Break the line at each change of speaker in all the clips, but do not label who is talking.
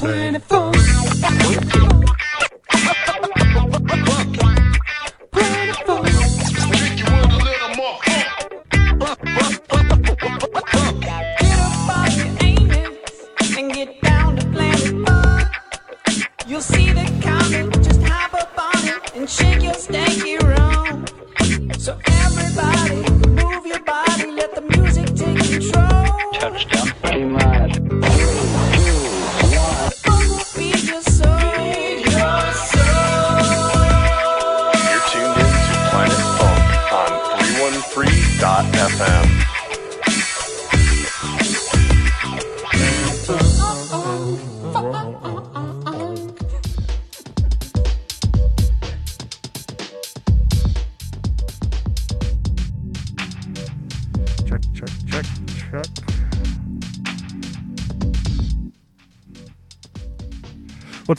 Planet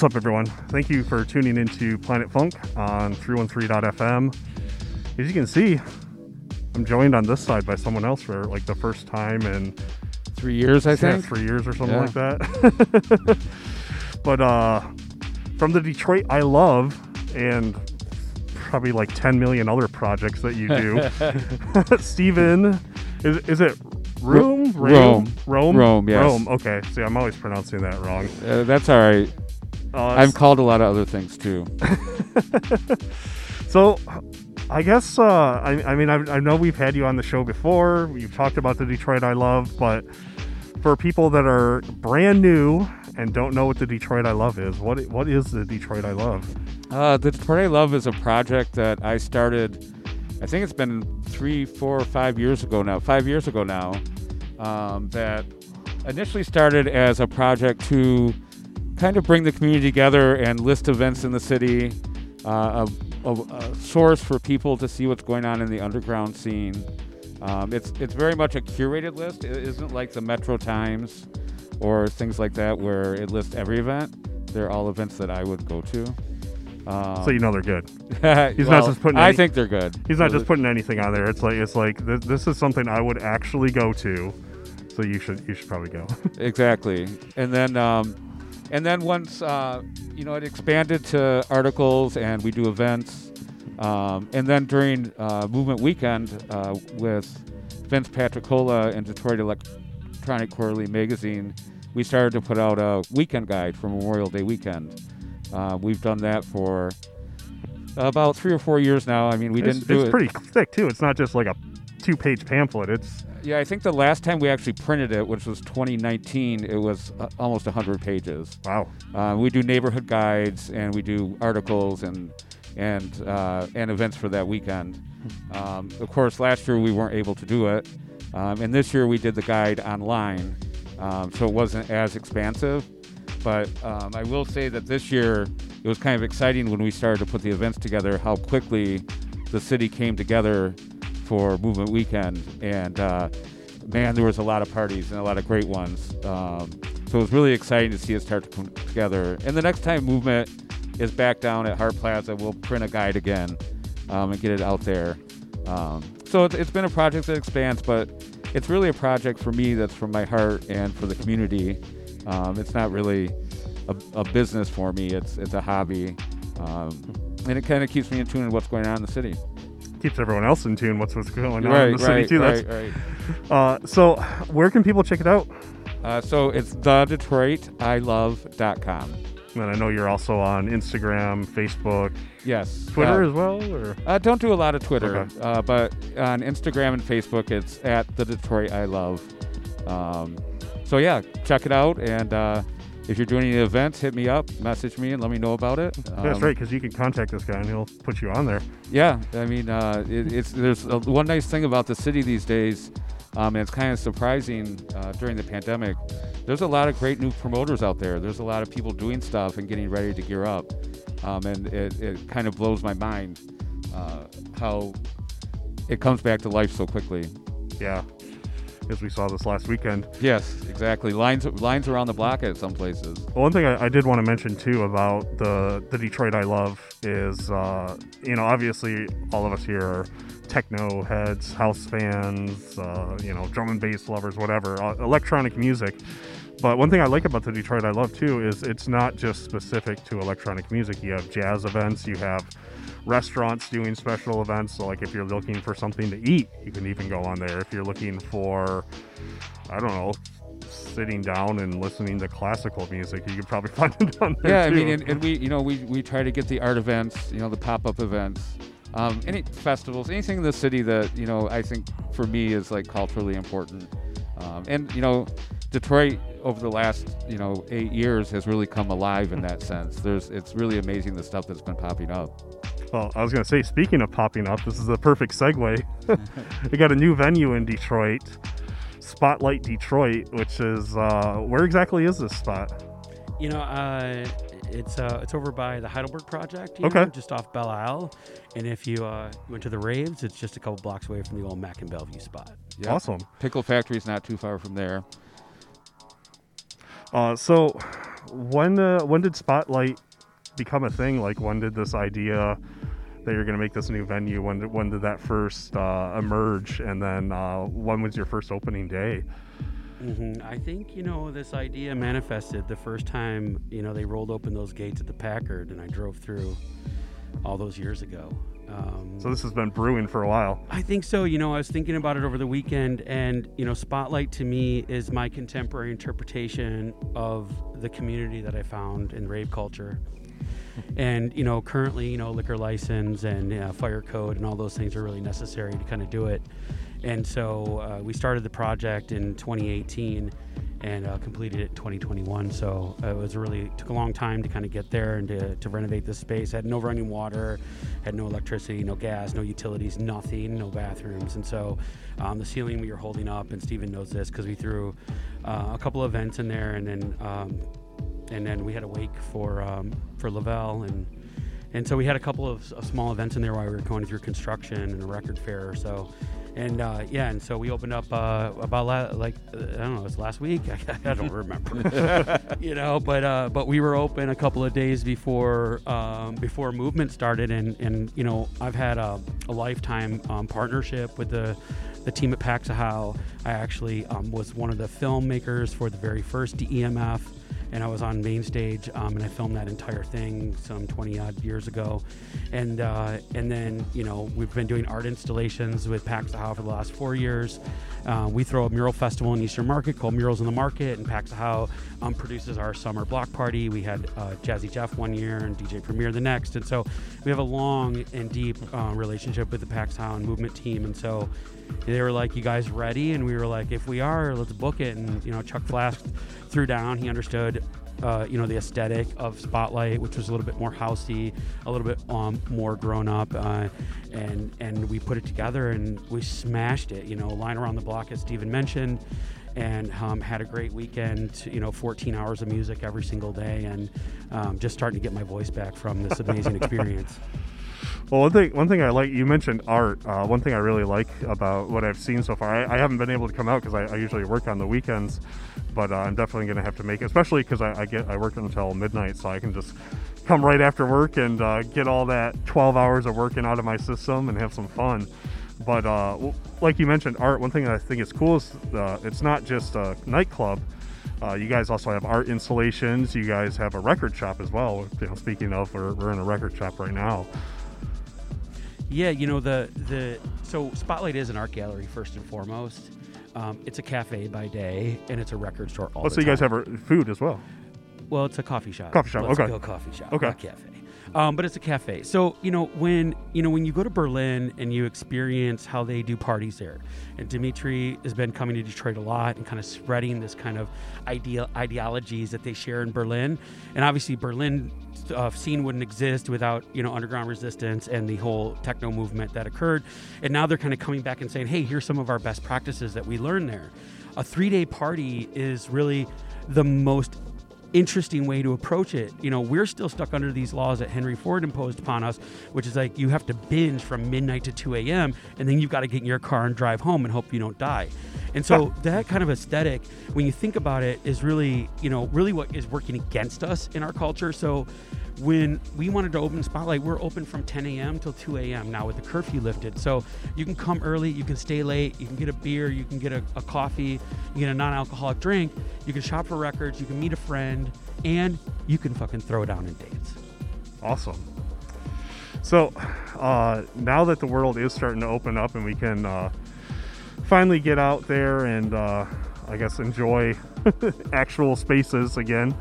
What's up, everyone? Thank you for tuning into Planet Funk on 313.fm. As you can see, I'm joined on this side by someone else for like the first time in
three years, I think.
three years or something
Yeah.
like that. but uh, from the Detroit I love and probably like 10 million other projects that you do, Steven, is, is it Room?
Rome.
Rome?
Rome, yes.
Rome. Okay. See, I'm always pronouncing that wrong.
Uh, that's all right. I'm called a lot of other things too.
So, I guess uh, I, I mean I, I know we've had you on the show before. You've talked about the Detroit I love, but for people that are brand new and don't know what the Detroit I love is, what what is the Detroit I love?
Uh, the Detroit I Love is a project that I started. I think it's been three, four, or five years ago now. Five years ago now. Um, that initially started as a project to kind of bring the community together and list events in the city, uh, a, a, a source for people to see what's going on in the underground scene. Um, it's it's very much a curated list. It isn't like the Metro Times or things like that where it lists every event. They're all events that I would go to. Um,
So you know they're good.
he's
not just putting
I think they're good.
He's not just putting anything on there. It's like it's like th- this is something I would actually go to. So you should you should probably go.
exactly and then um, and then once uh, you know it expanded to articles and we do events um, and then during uh, movement weekend uh, with vince patricola and detroit electronic quarterly magazine we started to put out a weekend guide for memorial day weekend uh, we've done that for about three or four years now i mean we
it's
didn't do
it's
it
pretty thick too. It's not just like a two page pamphlet. It's
Yeah, I think the last time we actually printed it, which was 2019, it was uh, almost 100 pages.
wow.
Uh, we do neighborhood guides and we do articles and and uh, and events for that weekend. Um, of course, last year we weren't able to do it, um, and this year we did the guide online, um, so it wasn't as expansive. But um, I will say that this year it was kind of exciting when we started to put the events together. How quickly the city came together for Movement Weekend, and uh, man, there was a lot of parties and a lot of great ones. Um, so it was really exciting to see it start to come together. And the next time Movement is back down at Hart Plaza, we'll print a guide again um, and get it out there. Um, so it's, it's been a project that expands, but it's really a project for me that's from my heart and for the community. Um, it's not really a, a business for me. It's it's a hobby, um, and it kind of keeps me in tune with what's going on in the city.
Keeps everyone else in tune. What's what's going on
right,
in the city too.
right,
That's
right.
uh. So where can people check it out?
Uh, so it's the DetroitILove.com.
And I know you're also on Instagram, Facebook,
Yes.
Twitter
uh,
as well, or
Uh, don't do a lot of Twitter,
Okay.
uh, but on Instagram and Facebook, it's at the Detroit I Love. Um, so yeah, check it out, and uh, if you're doing any events, hit me up, message me, and let me know about it.
yeah, that's
Um,
right, because you can contact this guy and he'll put you on there.
Yeah, I mean, uh, it, it's there's uh one nice thing about the city these days, um, and it's kind of surprising uh, during the pandemic. There's a lot of great new promoters out there. There's a lot of people doing stuff and getting ready to gear up, um, and it, it kind of blows my mind uh, how it comes back to life so quickly.
Yeah, as we saw this last weekend.
Yes, exactly. Lines lines around the block at some places.
Well, one thing I, I did want to mention too about the the Detroit I love is, uh, you know, obviously all of us here are techno heads, house fans, uh, you know, drum and bass lovers, whatever, uh, electronic music. But one thing I like about the Detroit I Love too is it's not just specific to electronic music. You have jazz events, you have restaurants doing special events. So, like if you're looking for something to eat, you can even go on there. If you're looking for, I don't know, sitting down and listening to classical music, you could probably find it on there
Yeah, I mean, and, and we, you know, we, we try to get the art events, you know, the pop-up events, um, any festivals, anything in the city that you know I think for me is like culturally important. Um, and you know, Detroit over the last you know eight years has really come alive in that sense. There's it's really amazing the stuff that's been popping up.
Well, I was going to say, speaking of popping up, this is a perfect segue. we got a new venue in Detroit, Spotlite Detroit, which is uh, where exactly is this spot?
You know, uh, it's uh, it's over by the Heidelberg Project. You
Okay.
know, just off Belle Isle. And if you uh, went to the raves, it's just a couple blocks away from the old Mack and Bellevue spot.
Yeah.
Awesome.
Pickle Factory's not too far from there.
Uh, so, when uh, when did Spotlite become a thing? Like, when did this idea that you're going to make this new venue? When did, when did that first uh, emerge? And then, uh, when was your first opening day?
hmm I think you know this idea manifested the first time you know they rolled open those gates at the Packard, and I drove through all those years ago. Um,
So this has been brewing for a while.
I think so. You know, I was thinking about it over the weekend, and you know, Spotlite to me is my contemporary interpretation of the community that I found in rave culture. And you know, currently, you know, liquor license and uh, fire code and all those things are really necessary to kind of do it. And so uh, we started the project in 2018 and uh, completed it in 2021. So uh, it was really took a long time to kind of get there and to, to renovate the space. Had no running water, had no electricity, no gas, no utilities, nothing, no bathrooms. And so um, the ceiling we were holding up, and Steven knows this because we threw uh, a couple of events in there, and then um, and then we had a wake for um, for Lavelle and. And so we had a couple of, of small events in there while we were going through construction and a record fair or so. And uh, yeah, and so we opened up uh, about la- like uh, I don't know, it was last week. I, don't remember, you know. But uh, but we were open a couple of days before um, before movement started, and and you know I've had a, a lifetime um, partnership with the the team at Paxahau. I actually um, was one of the filmmakers for the very first DEMF and I was on main stage, um, and I filmed that entire thing some 20 odd years ago, and uh, and then you know we've been doing art installations with Pax Paxahau for the last four years. Uh, we throw a mural festival in Eastern Market called Murals in the Market, and Paxahau um, produces our summer block party. We had uh, Jazzy Jeff one year and DJ Premier the next, and so we have a long and deep uh, relationship with the Paxahau and movement team, and so they were like, "You guys ready?" And we were like, "If we are, let's book it." And you know, Chuck Flask threw down. He understood, uh, you know, the aesthetic of Spotlite, which was a little bit more housey, a little bit um, more grown up, uh, and and we put it together and we smashed it. You know, line around the block, as Steven mentioned. And um, had a great weekend. You know, 14 hours of music every single day, and um, just starting to get my voice back from this amazing experience.
Well, one thing, one thing I like, you mentioned art. Uh, one thing I really like about what I've seen so far, I, I haven't been able to come out because I, I usually work on the weekends, but uh, I'm definitely going to have to make it, especially because I, I get I work until midnight, so I can just come right after work and uh, get all that 12 hours of working out of my system and have some fun. But uh, like you mentioned, art. One thing I think is cool is uh, it's not just a nightclub. Uh, you guys also have art installations. You guys have a record shop as well. You know, speaking of, we're, we're in a record shop right now.
Yeah, you know the the so Spotlite is an art gallery first and foremost. Um, it's a cafe by day, and it's a record store all
Oh, so you guys have food as well.
Well, it's a coffee shop.
Coffee shop,
Let's
okay.
go coffee shop.
Okay.
Not cafe. Um, but it's a cafe. So you know when you know when you go to Berlin and you experience how they do parties there, and Dimitri has been coming to Detroit a lot and kind of spreading this kind of ideal ideologies that they share in Berlin, and obviously Berlin uh, scene wouldn't exist without you know underground resistance and the whole techno movement that occurred, and now they're kind of coming back and saying, hey, here's some of our best practices that we learned there. A three day party is really the most interesting way to approach it. You know, we're still stuck under these laws that Henry Ford imposed upon us, which is like you have to binge from midnight to 2 a.m. and then you've got to get in your car and drive home and hope you don't die. And so that kind of aesthetic, when you think about it, is really, you know, really what is working against us in our culture. So when we wanted to open Spotlite, we're open from 10 a.m. till 2 a.m. now with the curfew lifted. So you can come early, you can stay late, you can get a beer, you can get a, a coffee, you get a non-alcoholic drink, you can shop for records, you can meet a friend, and you can fucking throw down and dance.
Awesome. So, uh, now that the world is starting to open up and we can uh, finally get out there and uh, I guess enjoy actual spaces again,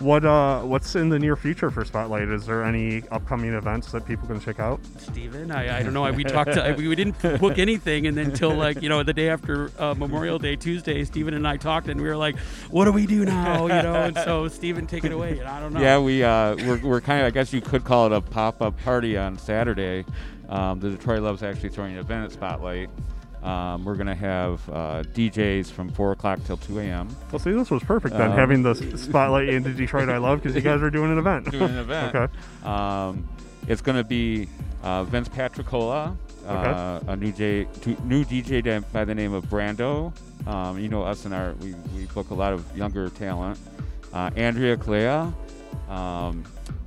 what uh, what's in the near future for Spotlite? Is there any upcoming events that people can check out?
Steven, I, I don't know. We talked to, we, we didn't book anything. And then until like, you know, the day after uh, Memorial Day, Tuesday, Steven and I talked and we were like, what do we do now? You know, and so Steven, take it away. And I don't know.
Yeah, we uh, we're, we're kind of I guess you could call it a pop up party on Saturday. Um, the Detroit Loves actually throwing an event at Spotlite. Um, we're gonna have uh, DJs from four o'clock till two a.m.
Well, see, this was perfect then,
Um,
having the Spotlite into Detroit I love because you guys are doing an event.
doing an event.
okay.
Um, it's going to be uh, Vince Patricola, uh, a new, J, new DJ by the name of Brando. Um, you know us and our we, we book a lot of younger talent. Uh, Andrea Clea, um,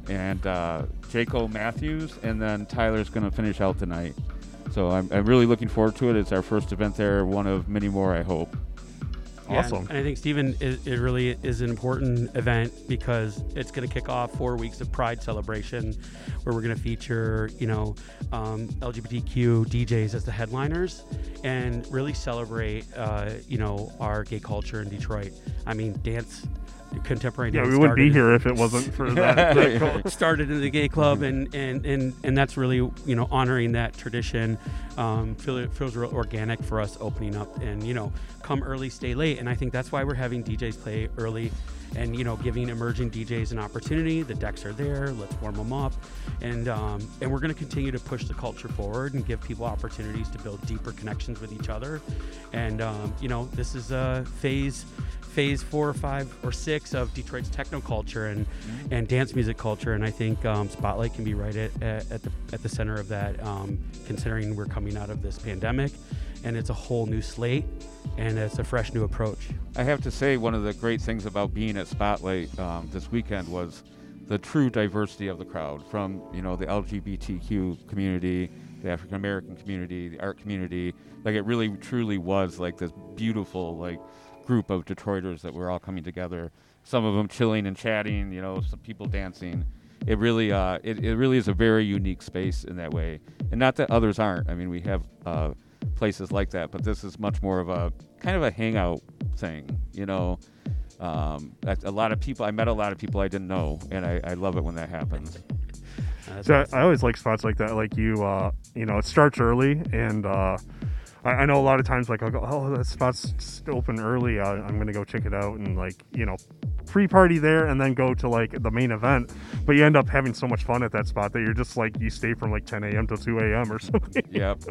and uh, Jaco Matthews, and then Tyler's going to finish out tonight. So I'm, I'm really looking forward to it. It's our first event there, one of many more, I hope.
Yeah,
Awesome.
And I think Stephen, it, it really is an important event because it's going to kick off four weeks of Pride celebration, where we're going to feature, you know, um, LGBTQ DJs as the headliners, and really celebrate, uh, you know, our gay culture in Detroit. I mean, dance, contemporary
Yeah,
dance.
we wouldn't be here if it wasn't for that. that
started in the gay club and and and and that's really you know honoring that tradition um feel it feels real organic for us opening up and you know come early stay late. And i think that's why we're having djs play early and you know giving emerging djs an opportunity. The decks are there. Let's warm them up. And um, and we're going to continue to push the culture forward and give people opportunities to build deeper connections with each other. And um, you know this is a phase phase four or five or six of Detroit's techno culture and and dance music culture, and I think um, Spotlite can be right at, at, at the at the center of that. Um, considering we're coming out of this pandemic, and it's a whole new slate, and it's a fresh new approach.
I have to say, one of the great things about being at Spotlite um, this weekend was the true diversity of the crowd from you know the LGBTQ community, the African American community, the art community. Like it really truly was like this beautiful like group of Detroiters that were all coming together. Some of them chilling and chatting, you know, some people dancing. It really, uh, it, it really is a very unique space in that way, and not that others aren't. I mean, we have uh, places like that, but this is much more of a kind of a hangout thing, you know. Um, a, a lot of people, I met a lot of people I didn't know, and I, I love it when that happens.
So
awesome.
I always like spots like that. Like you, uh, you know, it starts early, and uh, I, I know a lot of times, like I'll go, oh, that spot's open early. I, I'm gonna go check it out, and like you know, pre-party there, and then go to like the main event. But you end up having so much fun at that spot that you're just like you stay from like 10 a.m. till 2 a.m. or something.
Yep.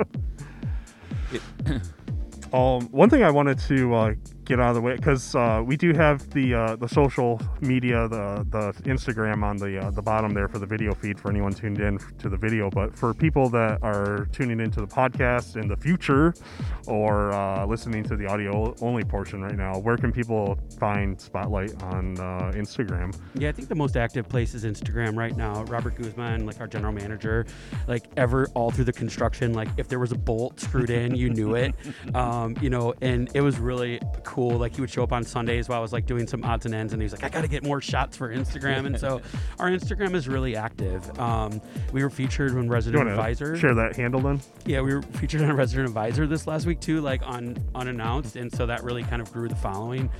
Um, one thing I wanted to uh, get out of the way because uh, we do have the uh, the social media, the the Instagram on the uh, the bottom there for the video feed for anyone tuned in to the video. But for people that are tuning into the podcast in the future or uh, listening to the audio only portion right now, where can people find Spotlite on uh, Instagram?
Yeah, I think the most active place is Instagram right now. Robert Guzman, like our general manager, like ever all through the construction, like if there was a bolt screwed in, you knew it. Um, you know, and it was really cool. Like he would show up on Sundays while I was like doing some odds and ends, and he was like, I got to get more shots for Instagram. And so our Instagram is really active. Um, we were featured when
You
Resident Advisor.
share that handle then?
Yeah, we were featured on Resident Advisor this last week too, like on unannounced, and so that really kind of grew the following.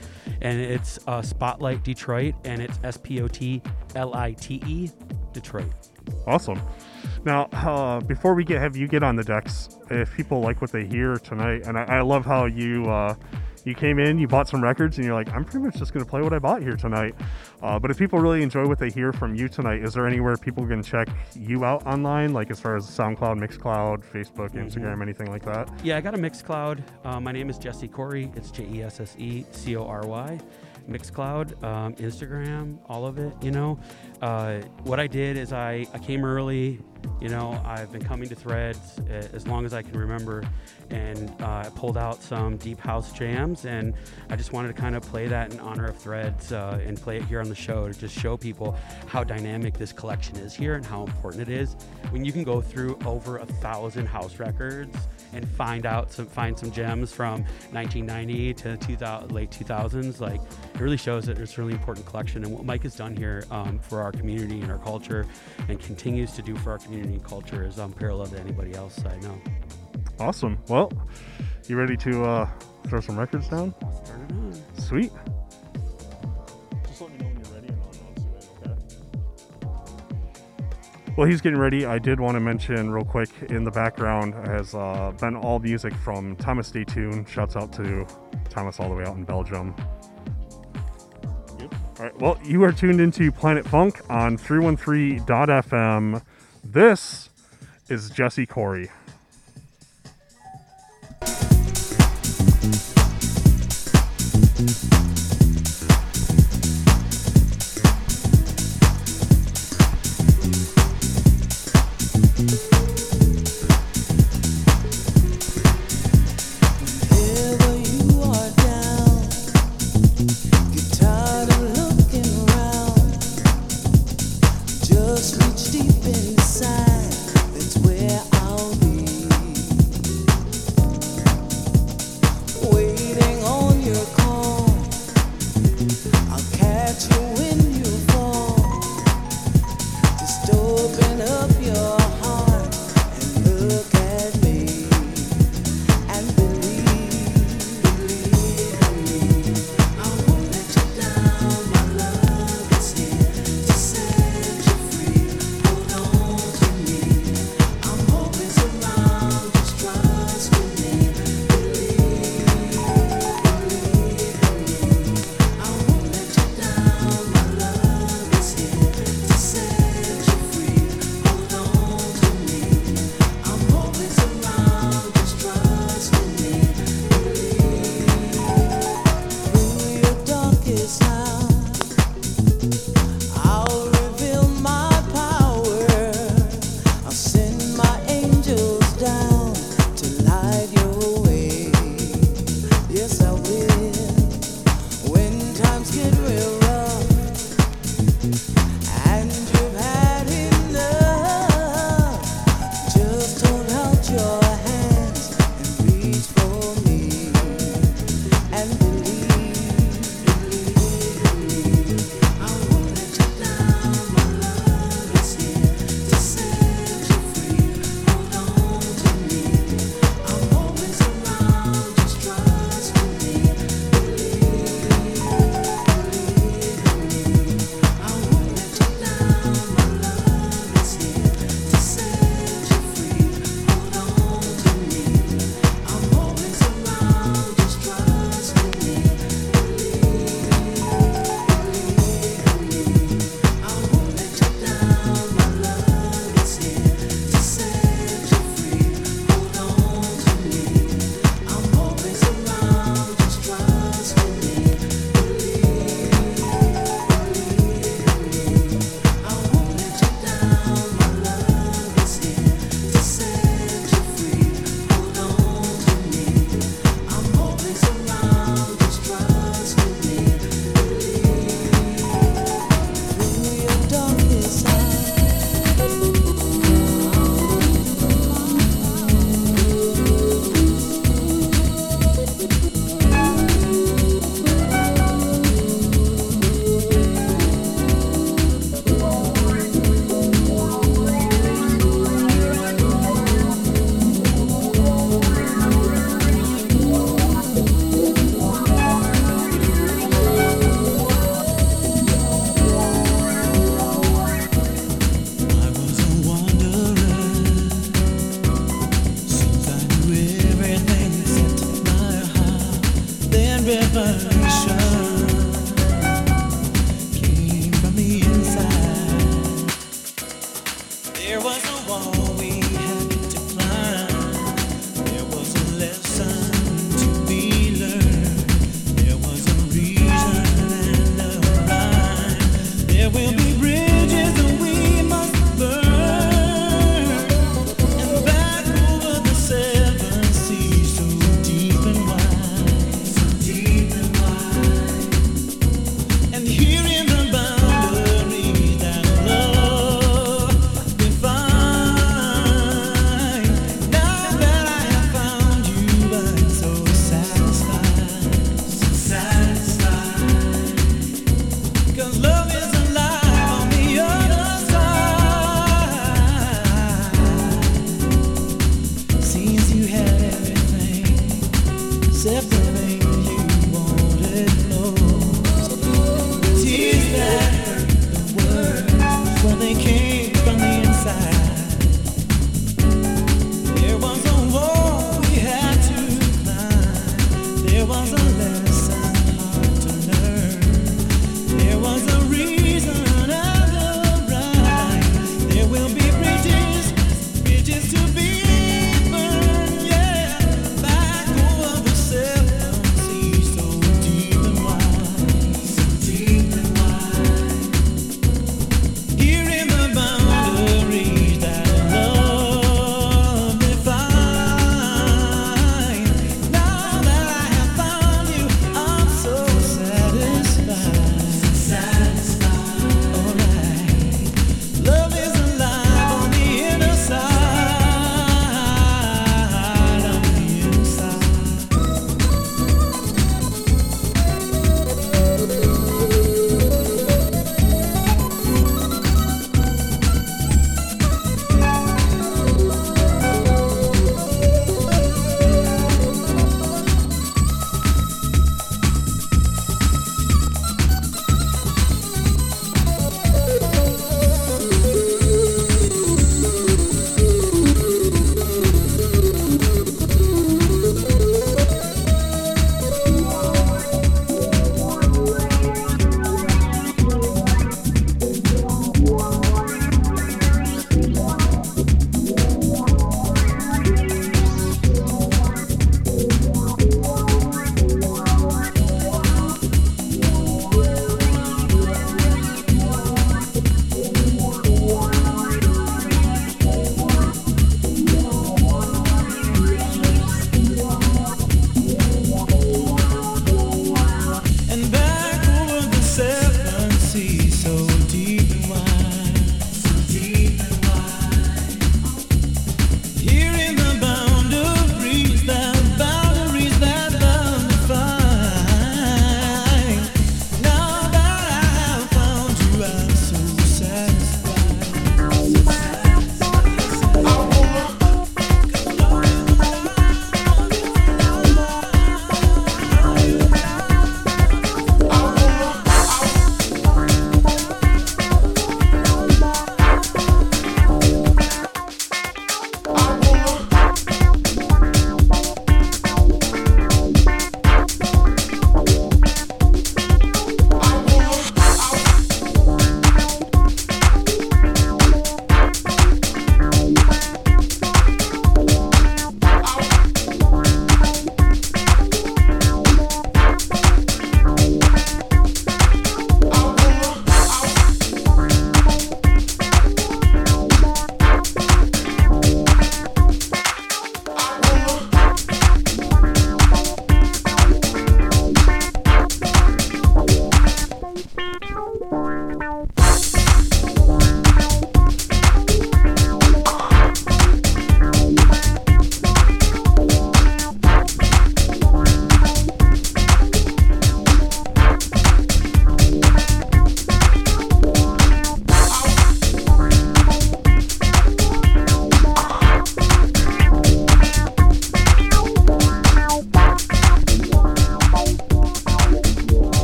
And it's uh, Spotlite Detroit, and it's S P O T L I T E Detroit.
Awesome. Now, uh, before we get have you get on the decks, if people like what they hear tonight, and I, I love how you uh, you came in, you bought some records, and you're like, I'm pretty much just going to play what I bought here tonight. Uh, but if people really enjoy what they hear from you tonight, is there anywhere people can check you out online, like as far as SoundCloud, Mixcloud, Facebook, Instagram, anything like that?
Yeah, I got a Mixcloud. Uh, my name is Jesse Corey. It's J E S S E C O R Y. Mixcloud, um, Instagram, all of it. You know, uh, what I did is I, I came early. You know, I've been coming to Threads as long as I can remember, and uh, I pulled out some deep house jams, and I just wanted to kind of play that in honor of Threads uh, and play it here on the show to just show people how dynamic this collection is here and how important it is. When you can go through over a thousand house records and find out some find some gems from 1990 to 2000, late 2000s, like it really shows that it's a really important collection. And what Mike has done here um, for our community and our culture, and continues to do for our community and culture, is unparalleled to anybody else I know.
Awesome. Well, you ready to uh, throw some records down?
Turn it on.
Sweet. Well, he's getting ready. I did want to mention real quick in the background has uh, been all music from Thomas Stay Tuned. Shouts out to Thomas all the way out in Belgium. All right. Well, you are tuned into Planet Funk on 313.fm. This is Jesse Corey.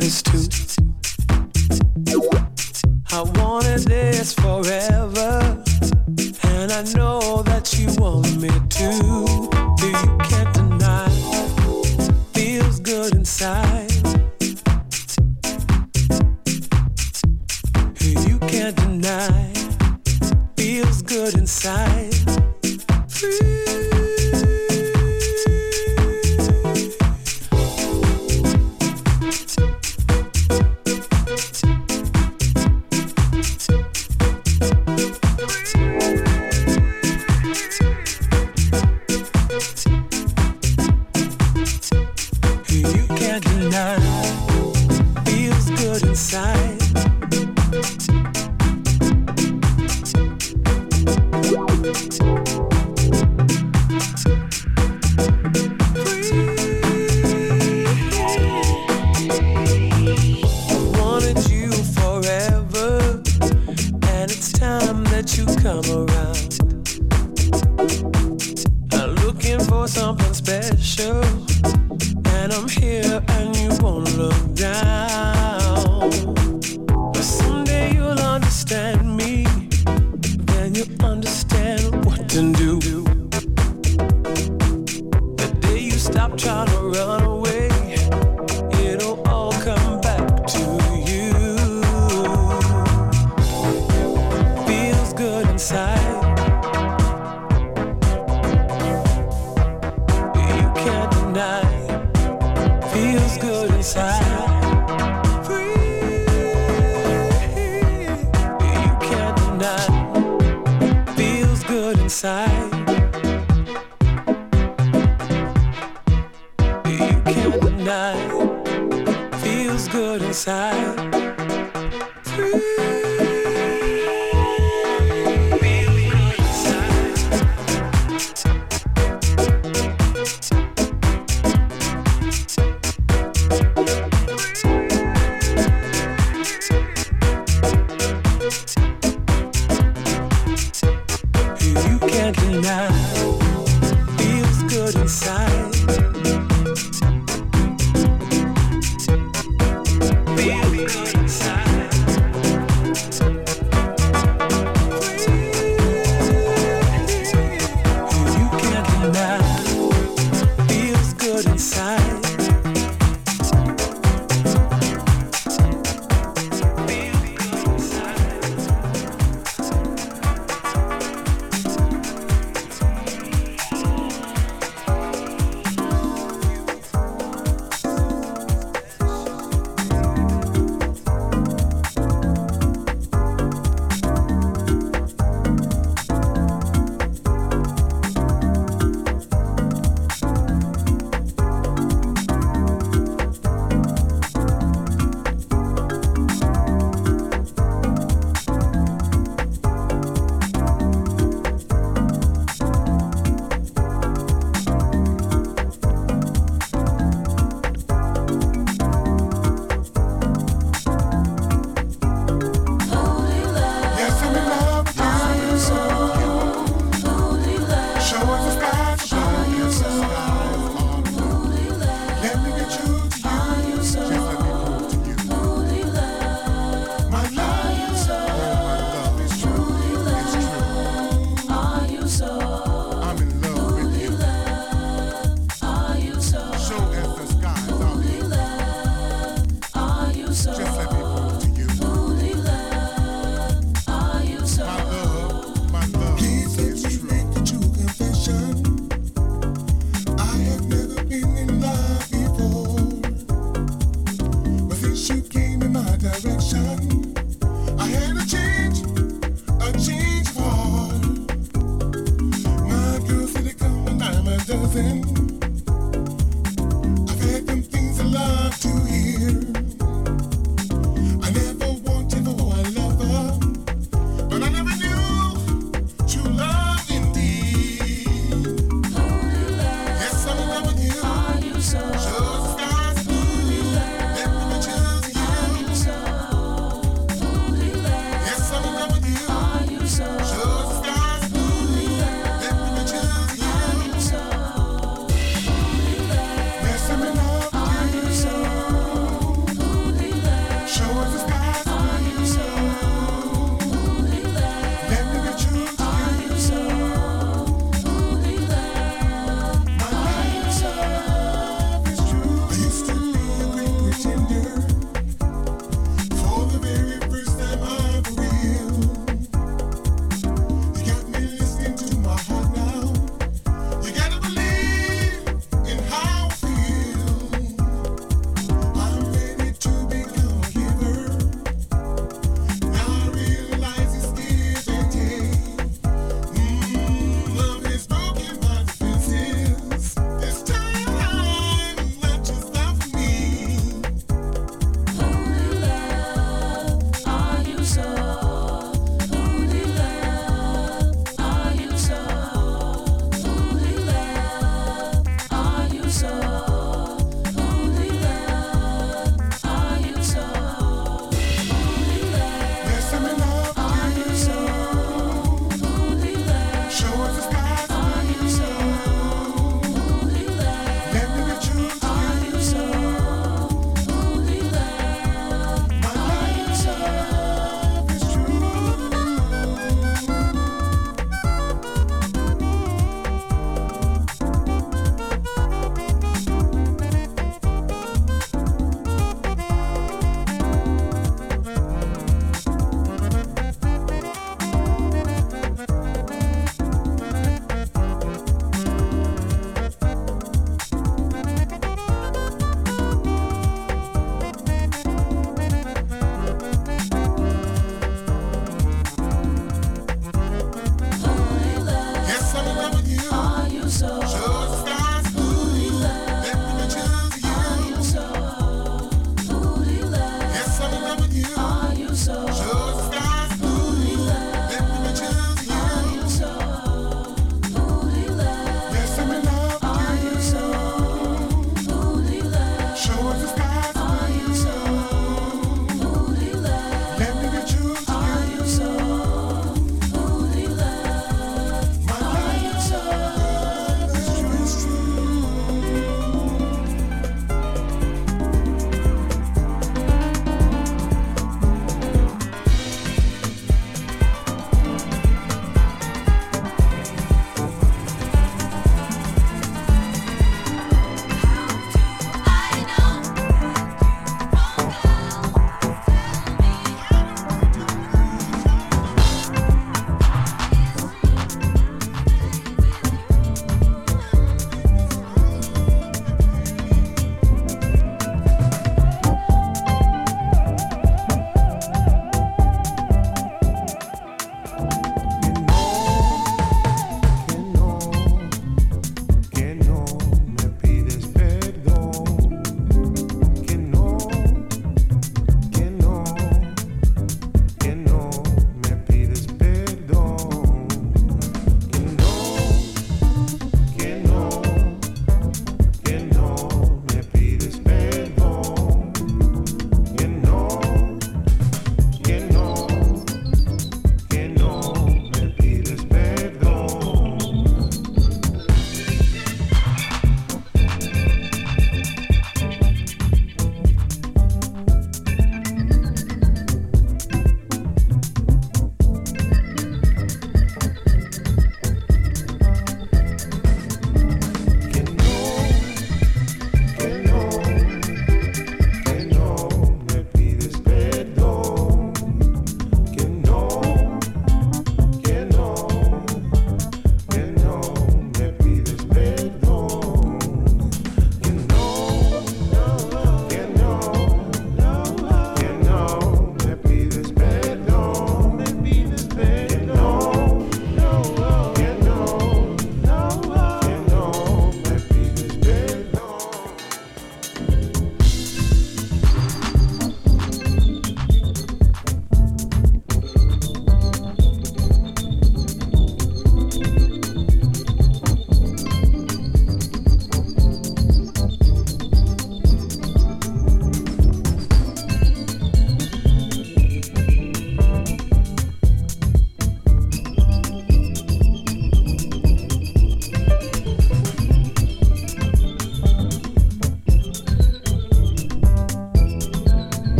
too. I wanted this forever.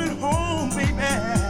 Coming home, baby.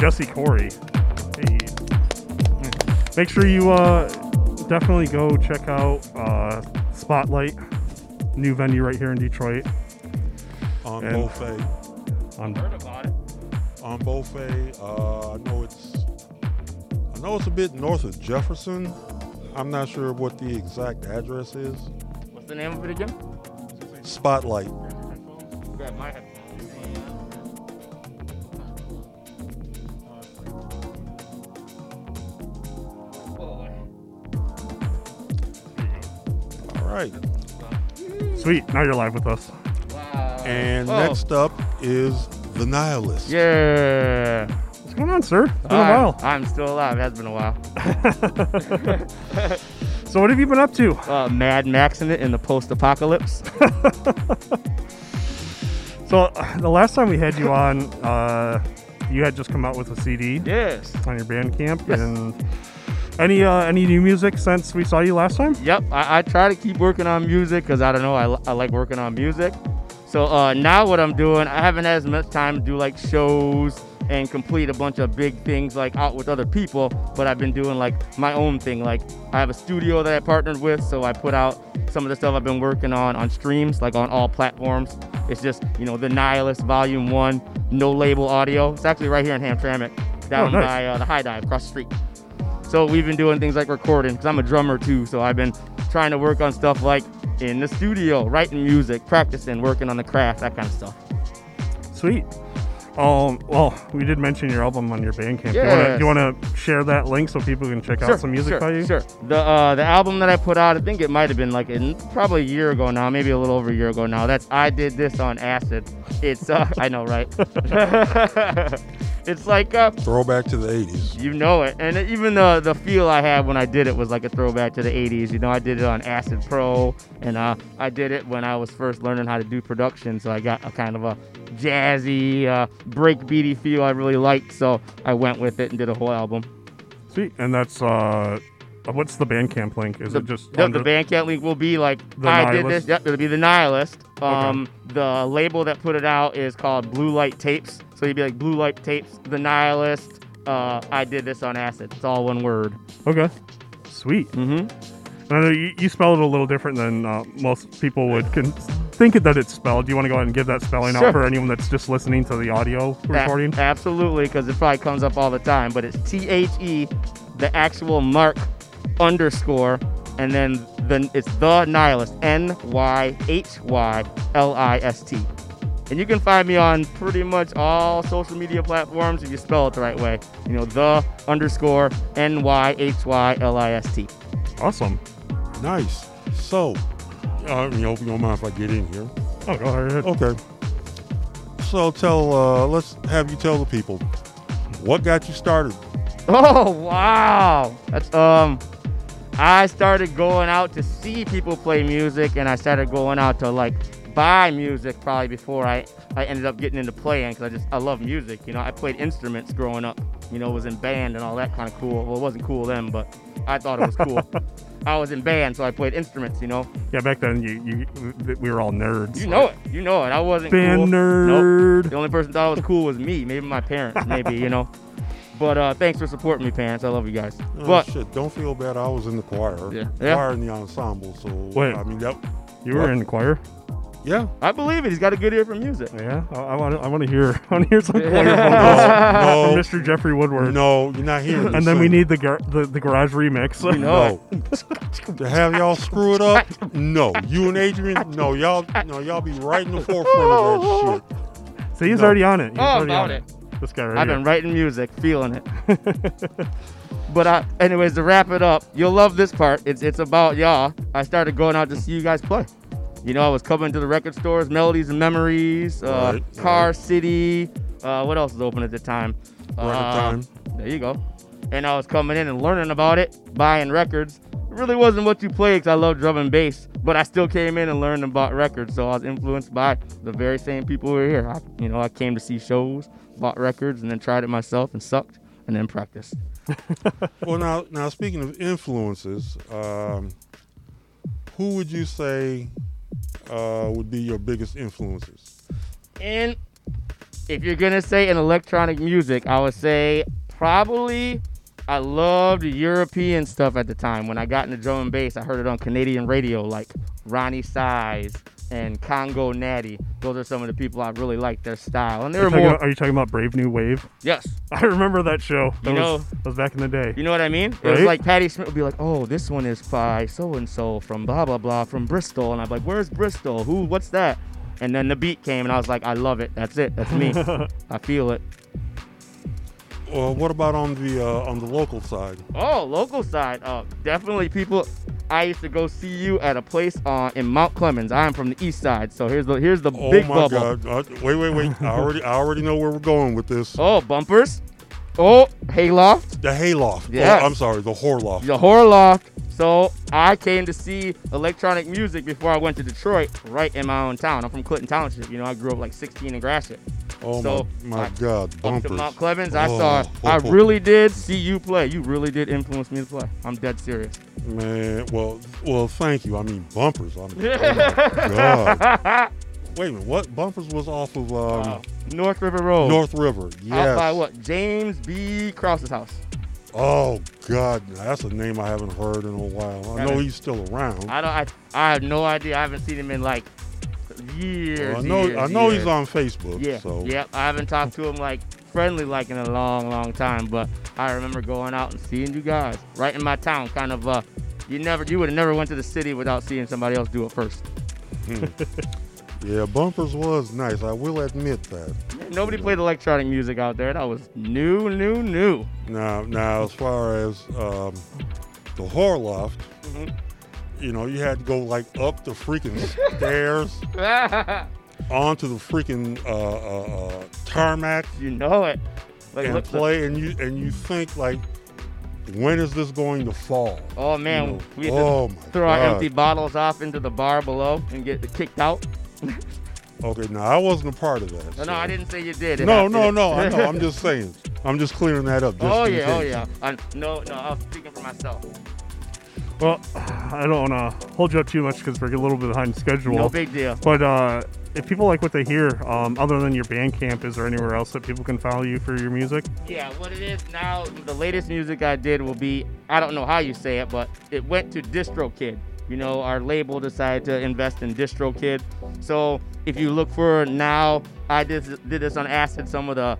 Jesse Corey. Hey. Make sure you uh, definitely go check out uh, Spotlite, new venue right here in Detroit.
On
And-
Beaufait.
On
On Beaufait. Uh, I know it's I know it's a bit north of Jefferson. I'm not sure what the exact address is.
What's the name of it again?
Spotlite.
Sweet. Now you're live with us. Wow.
And
Oh.
next up is The Nihilist.
Yeah.
What's going on, sir? It's been a
I'm-
while.
I'm still alive. It has been a while.
So what have you been up to?
Uh, Mad Maxing it in the post-apocalypse.
So uh, the last time we had you on, uh, you had just come out with a CD.
Yes.
On your Bandcamp,
Yes.
and any uh, any new music since we saw you last time?
Yep, I, I try to keep working on music because I don't know, I, I like working on music. So uh, now what I'm doing, I haven't had as much time to do like shows and complete a bunch of big things like out with other people, but I've been doing like my own thing. Like I have a studio that I partnered with, so I put out some of the stuff I've been working on on streams, like on all platforms. It's just, you know, The Nihilist Volume 1, no label audio. It's actually right here in Hamtramck, down
nice.
by uh, the High Dive across the street. So we've been doing things like recording because I'm a drummer too. So I've been trying to work on stuff like in the studio, writing music, practicing, working on the craft, that kind of stuff.
Sweet. Um, well, we did mention your album on your Bandcamp. You wanna- You want to share that link so people can check
Sure,
out some music
sure,
by you?
Sure. The uh, the album that I put out, I think it might have been like in probably a year ago now, maybe a little over a year ago now. That's I did this on acid. It's uh, I know, right? it's like a
Throwback to the 80s.
You know it. And even the the feel I had when I did it was like a throwback to the 80s. You know, I did it on Acid Pro, and uh, I did it when I was first learning how to do production. So I got a kind of a jazzy, uh, breakbeaty feel I really liked. So I went with it and did a whole album.
Sweet. And that's uh, what's the Bandcamp link? Is
the,
it just
the,
under-
the Bandcamp link will be like
The
I did this. Yep, it'll be the Nihilist. Um, the label that put it out is called Blue Light Tapes. So you'd be like Blue Light Tapes, the Nihilist. Uh, I did this on acid. It's all one word.
Okay. Sweet.
Mm-hmm.
And I know you, you spell it a little different than uh, most people would con- think that it's spelled. Do you want to go ahead and give that spelling
Sure.
out for anyone that's just listening to the audio
A-
recording?
absolutely, because it probably comes up all the time. But it's T H E, the actual mark underscore, and then then it's the nihilist. N Y H Y L I S T. And you can find me on pretty much all social media platforms if you spell it the right way. You know, the underscore N Y H Y L I S T.
Awesome.
Nice. So, uh, you know, if you don't mind if I get in here.
Oh, go ahead.
Okay. So tell, uh, let's have you tell the people what got you started.
Oh wow! That's um, I started going out to see people play music, and I started going out to like buy music probably before I I ended up getting into playing because I just I love music. You know, I played instruments growing up. You know, was in band and all that kind of cool. Well, it wasn't cool then, but I thought it was cool. I was in band, so I played instruments. You know,
Yeah, back then you, you we were all nerds.
you know it. You know it. I wasn't
Band
cool.
nerd.
Nope. The only person thought I was cool was me. Maybe my parents. Maybe you know. But uh, thanks for supporting me, parents. I love you guys.
Oh,
but
shit, don't feel bad. I was in the choir.
Yeah. Yeah.
Choir in the ensemble. So,
Wait.
I mean, that.
You were
what?
in the choir.
Yeah.
I believe it. He's got a good ear for music.
Yeah, I want to. I want to hear. I want to hear some choir
No,
vocals from. Mr. Jeffrey Woodward.
No, you're not hearing.
And then we need the gar- the, the garage remix.
You know
No. to have y'all screw it up? No. You and Adrian? No, y'all no, y'all be right in the forefront of that shit.
See, he's
No.
already on it. He's
Oh,
already
about
on
it.
This guy right
I've
here.
been writing music, feeling it. but uh, anyways, to wrap it up, you'll love this part. It's it's about y'all. I started going out to see you guys play. You know, I was coming to the record stores, Melodies and Memories, uh,
Right,
Car City. Uh, what else was open at the time? Uh,
time.
There you go. And I was coming in and learning about it, buying records. It really wasn't what you played because I love drum and bass, but I still came in and learned about records. So I was influenced by the very same people who are here. I, you know, I came to see shows, bought records, and then tried it myself and sucked, and then practiced.
Well, now, now speaking of influences, um, who would you say uh, would be your biggest influences?
And if you're gonna say in electronic music, I would say probably I loved European stuff at the time. When I got into drum and bass, I heard it on Canadian radio, like Roni Size and Congo Natty. Those are some of the people I really like their style, and they
Are
were
you, talking
more.
about, are you talking about Brave New Wave?
Yes.
I remember that show. That
You know-
was, that was back in the day.
You know what I mean? It was like Patti Schmidt would be like, "Oh, this one is by so and so from blah blah blah from Bristol," and I'm like, "Where's Bristol? Who? What's that?" And then the beat came, and I was like, "I love it. That's it. That's me. I feel it."
Well, what about on the uh, on the local side?
Oh, local side. Oh, definitely people. I used to go see you at a place uh, in Mount Clemens. I'm from the east side, so here's the here's the
Oh
big
my
bubble.
God! Uh, wait, wait, wait! I already I already know where we're going with this.
Oh, bumpers. Oh, hayloft.
The hayloft.
Oh, yes.
Oh, I'm sorry, the Horloft.
The Horloft. So I came to see electronic music before I went to Detroit, right in my own town. I'm from Clinton Township. You know, I grew up like 16 in Gratiot.
Oh
so
my, my
I-
God!
Up to Mount Clemens, I
Oh,
saw.
oh,
I
oh.
really did see you play. You really did influence me to play. I'm dead serious.
Man, well, well, thank you. I mean, bumpers. I'm, oh my God. Wait a minute. What bumpers was off of um,
North River Road.
North River?
Out
Yes.
by what? James B. Krause's house.
Oh God, that's a name I haven't heard in a while. I know he's still around.
I don't. I, I have no idea. I haven't seen him in like years.
I know.
years,
I know
years.
he's on Facebook.
Yeah.
So
Yep. I haven't talked to him like friendly like in a long, long time. But I remember going out and seeing you guys right in my town. Kind of. Uh, you never. You would have never went to the city without seeing somebody else do it first.
Hmm. yeah, bumpers was nice. I will admit that.
Nobody played electronic music out there. That was new, new, new.
Now, now, as far as um, the whore loft,
Mm-hmm.
you know, you had to go like up the freaking stairs onto the freaking uh, uh, uh, tarmac.
You know it. Like,
and play, and you and you think like, when is this going to fall?
Oh man,
You know,
we used
oh
to throw our empty bottles off into the bar below and get kicked out.
Okay, now I wasn't a part of that.
No, no, I didn't say you did. It
No, no, no. I know. I'm just saying. I'm just clearing that up. Just
oh
in
yeah, oh yeah. I, no, no, I was speaking for myself.
Well, I don't want to hold you up too much because we're a little bit behind schedule.
No big deal.
But uh, if people like what they hear, um, other than your Bandcamp, is there anywhere else that people can follow you for your music?
Yeah, what it is now, the latest music I did will be, I don't know how you say it, but it went to DistroKid. You know, our label decided to invest in DistroKid. So if you look for now, I did, did this on Acid, some of the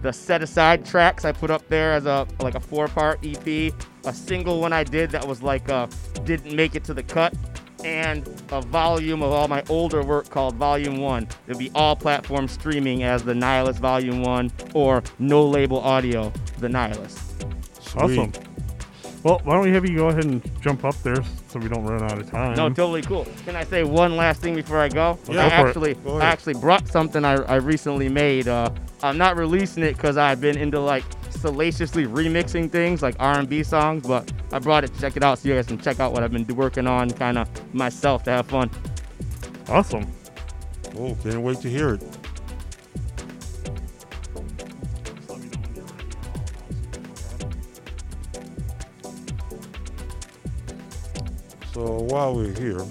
the set aside tracks I put up there as a like a four part EP, a single one I did that was like uh didn't make it to the cut, and a volume of all my older work called Volume One. It'll be all platform streaming as the Nihilist Volume One or no label audio, the Nihilist.
Awesome. Well, why don't we have you go ahead and jump up there so we don't run out of time?
No, totally cool. Can I say one last thing before I go?
Yeah,
I
go
actually,
Go.
I actually brought something I, I recently made. Uh, I'm not releasing it because I've been into like salaciously remixing things like R&B songs, but I brought it to check it out so you guys can check out what I've been working on, kind of myself to have fun.
Awesome.
Oh, can't wait to hear it. So while we're here,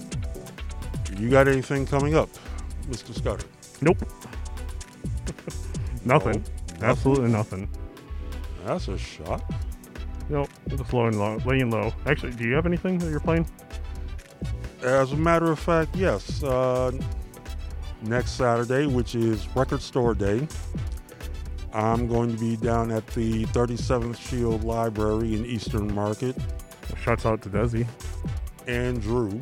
you got anything coming up, Mr. Scudder?
Nope. nothing.
No,
Absolutely nothing.
That's a shock.
Nope. Just low and low, laying low. Actually, do you have anything that you're playing?
As a matter of fact, yes. Uh, next Saturday, which is Record Store Day, I'm going to be down at the 37th Shield Library in Eastern Market.
Shouts out to Desi.
And Drew.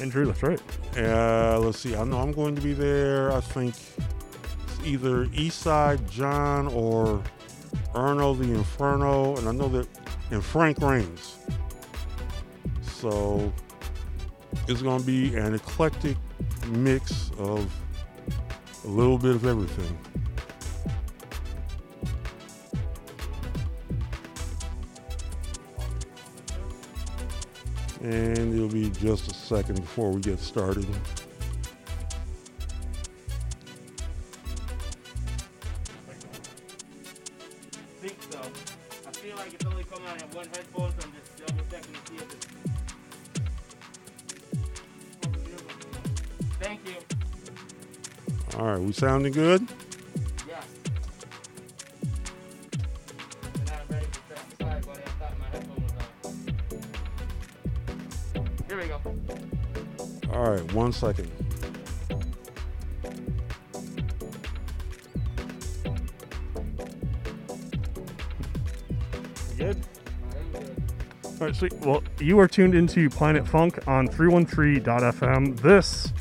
And Drew, that's right.
Uh, let's see. I know I'm going to be there. I think it's either Eastside John or Erno the Inferno, and I know that and Frank Rains. So it's going to be an eclectic mix of a little bit of everything. And it'll be just a second before we get started.
think so. I feel like
second.
Good. All right, sweet. Well, you are tuned into Planet Funk on 313.fm. This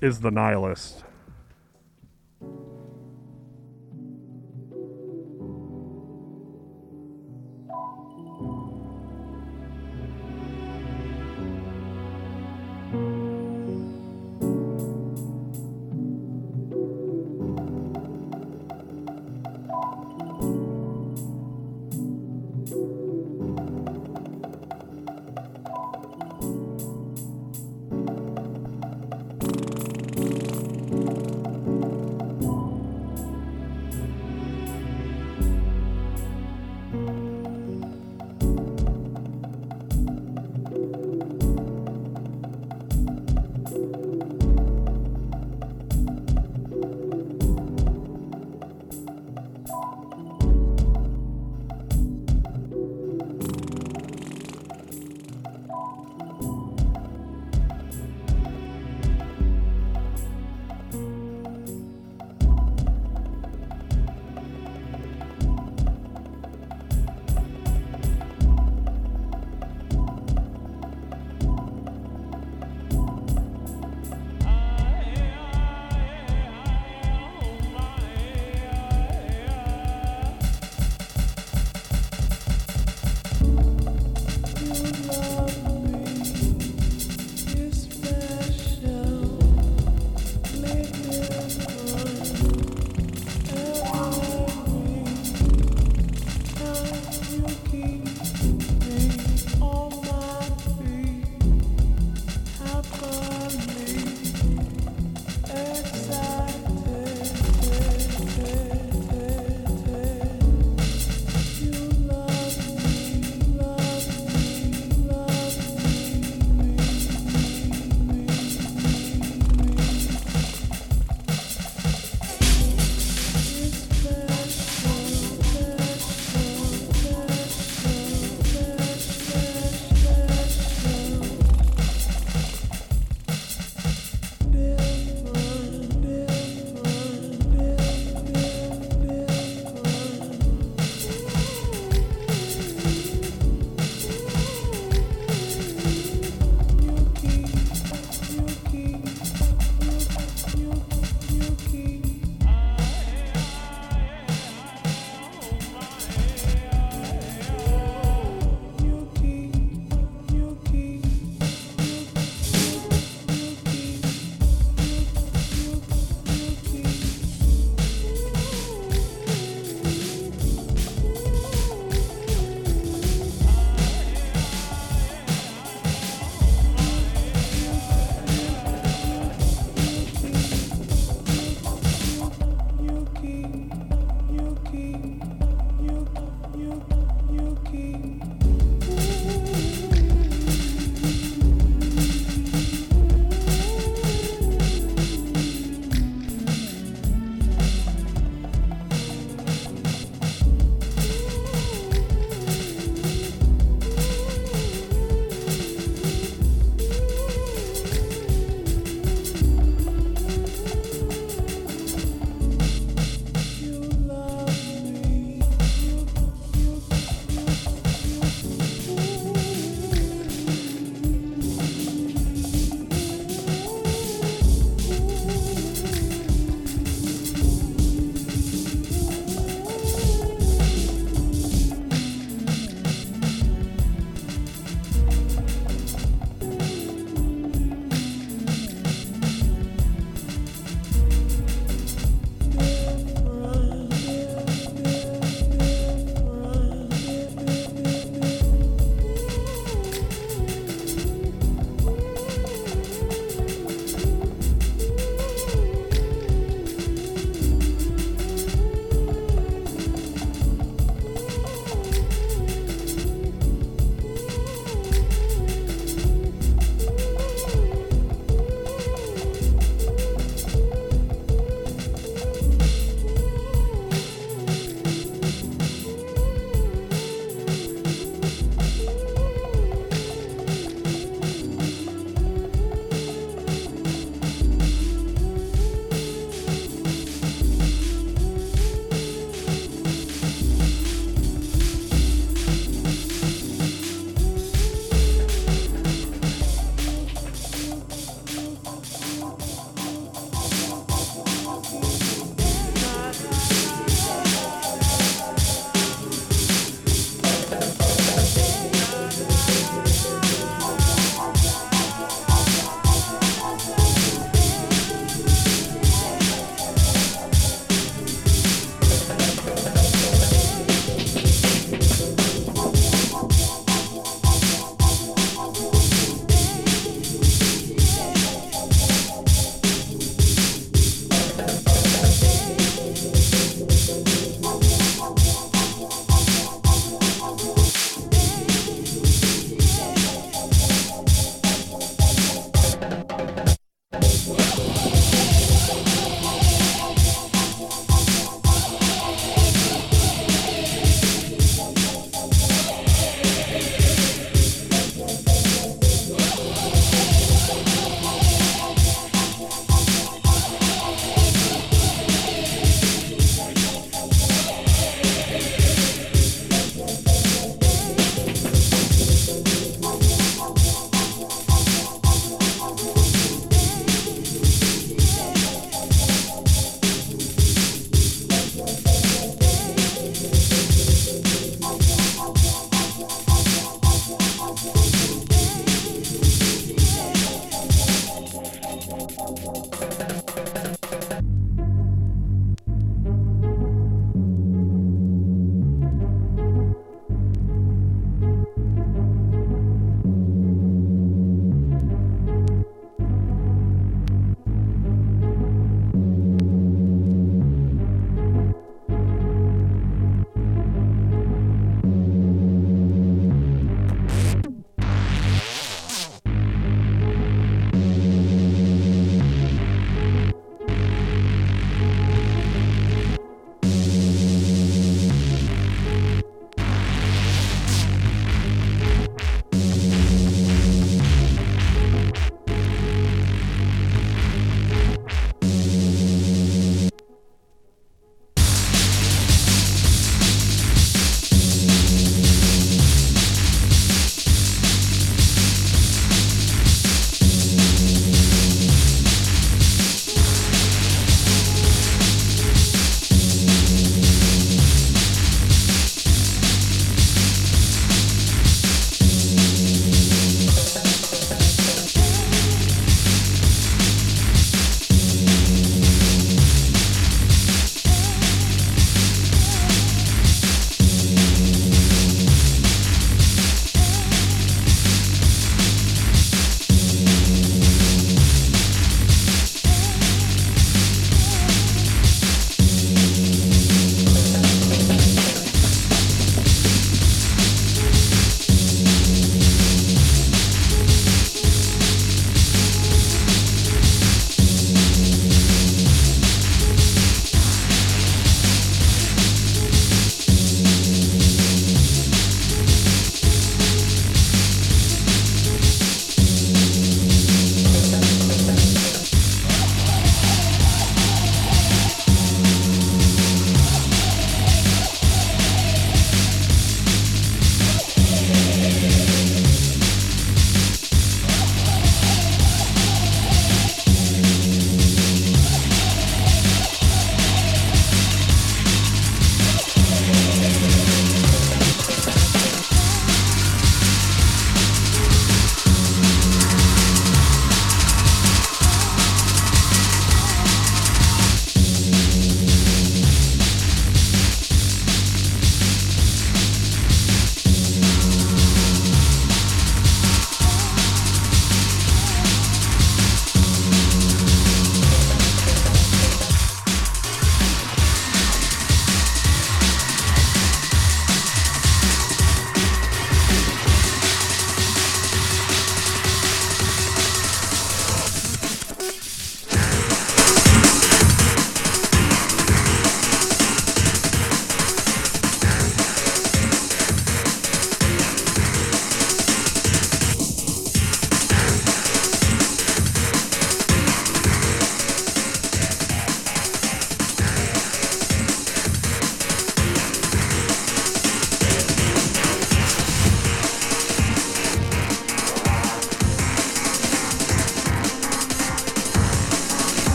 is The Nihilist.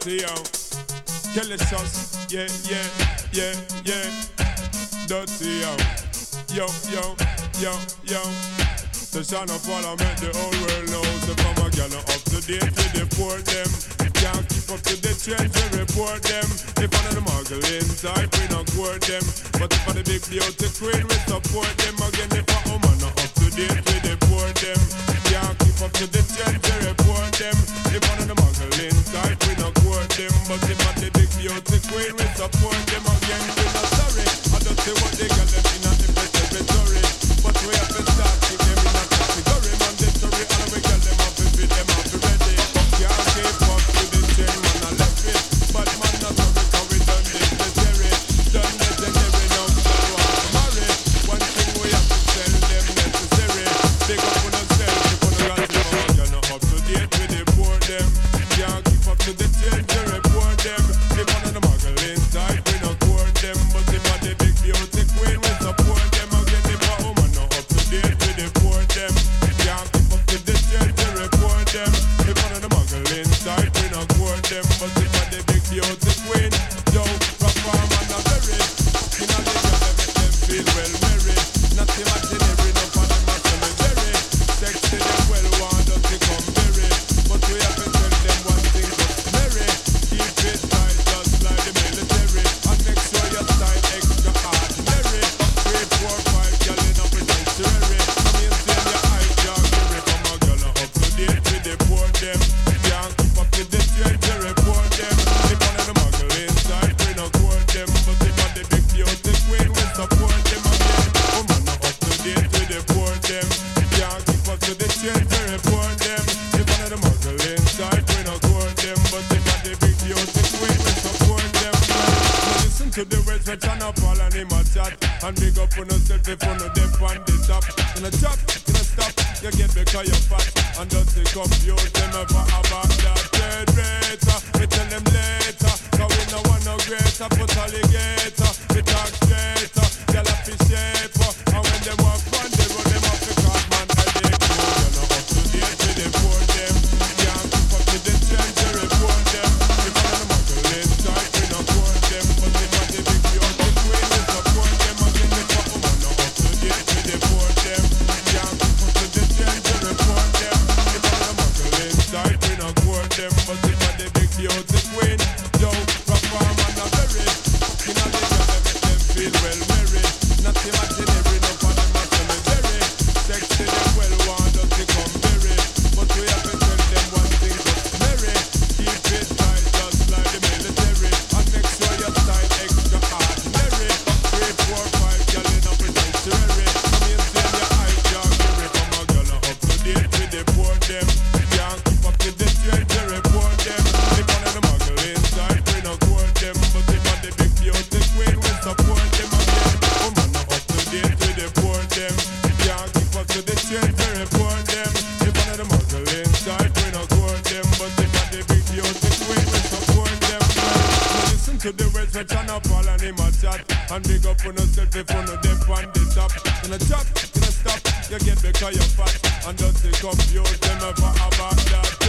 dirty, yo. Kelly sauce, yeah, yeah, yeah, yeah. Dirty, yo. Yo, yo, yo, yo. The shine of all I met, the whole world knows. If I'm a gal up to date with the poor them. Can't keep up to the trends, we report them. If one of the muggling type, we not court them. But if I'm the big beauty queen, we support them. Again, if I'm a man, not up to date, we deport them. Can't fuck to the center, report them. If one of the muggle inside we not court them. But if not the big beauty queen, we support them again. We not sorry. I don't see what they got them in a repertory. But we have to start to them in a And big up on yourself if you know them on the top. In a chop, in a stop, you get because you're fat. And don't they compute them ever about that.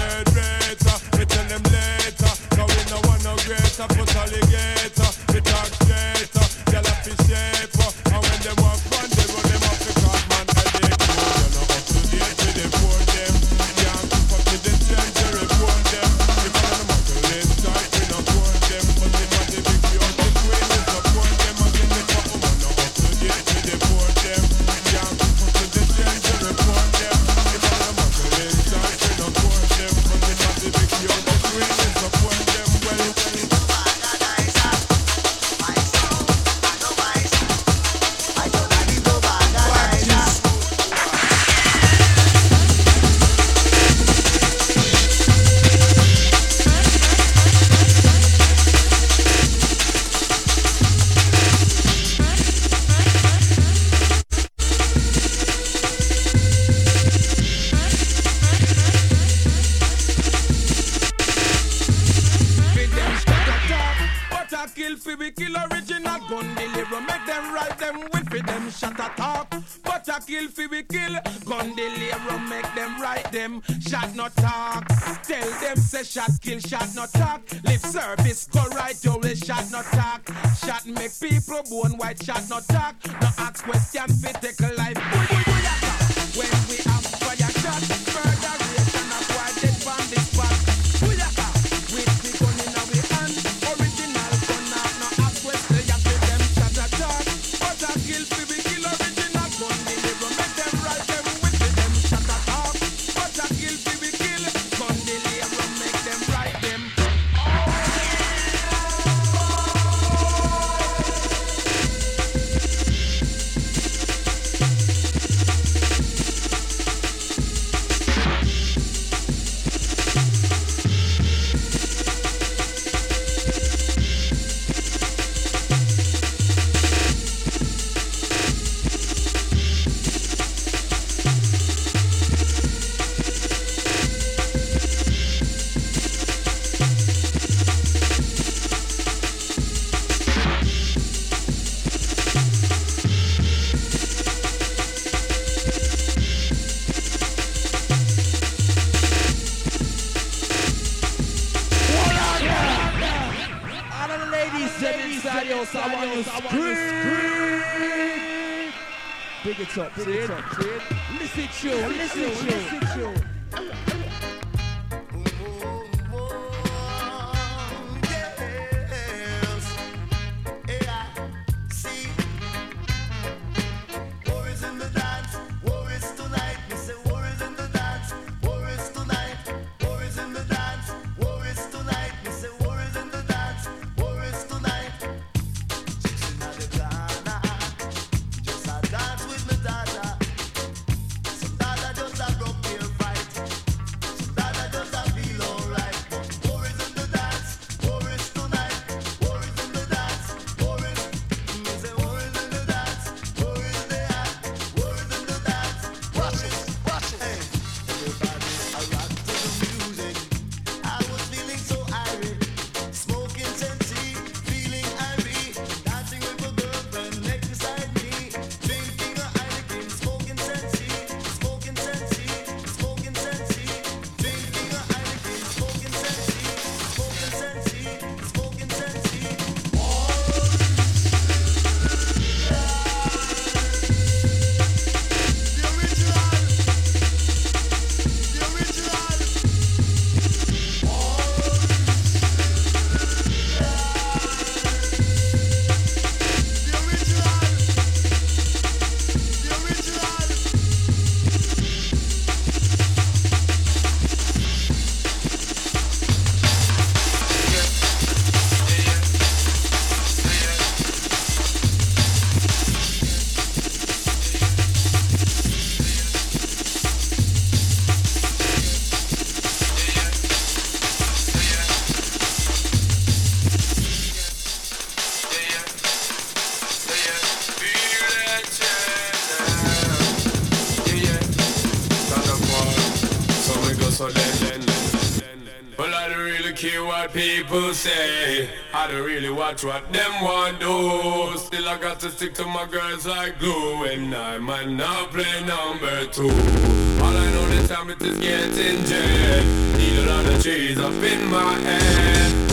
people
say. I
don't really watch what them want do. Still, I got to stick to my girls like glue, and I might not play number two. All I know this time it is getting jet. Needle on the cheese up
in my head.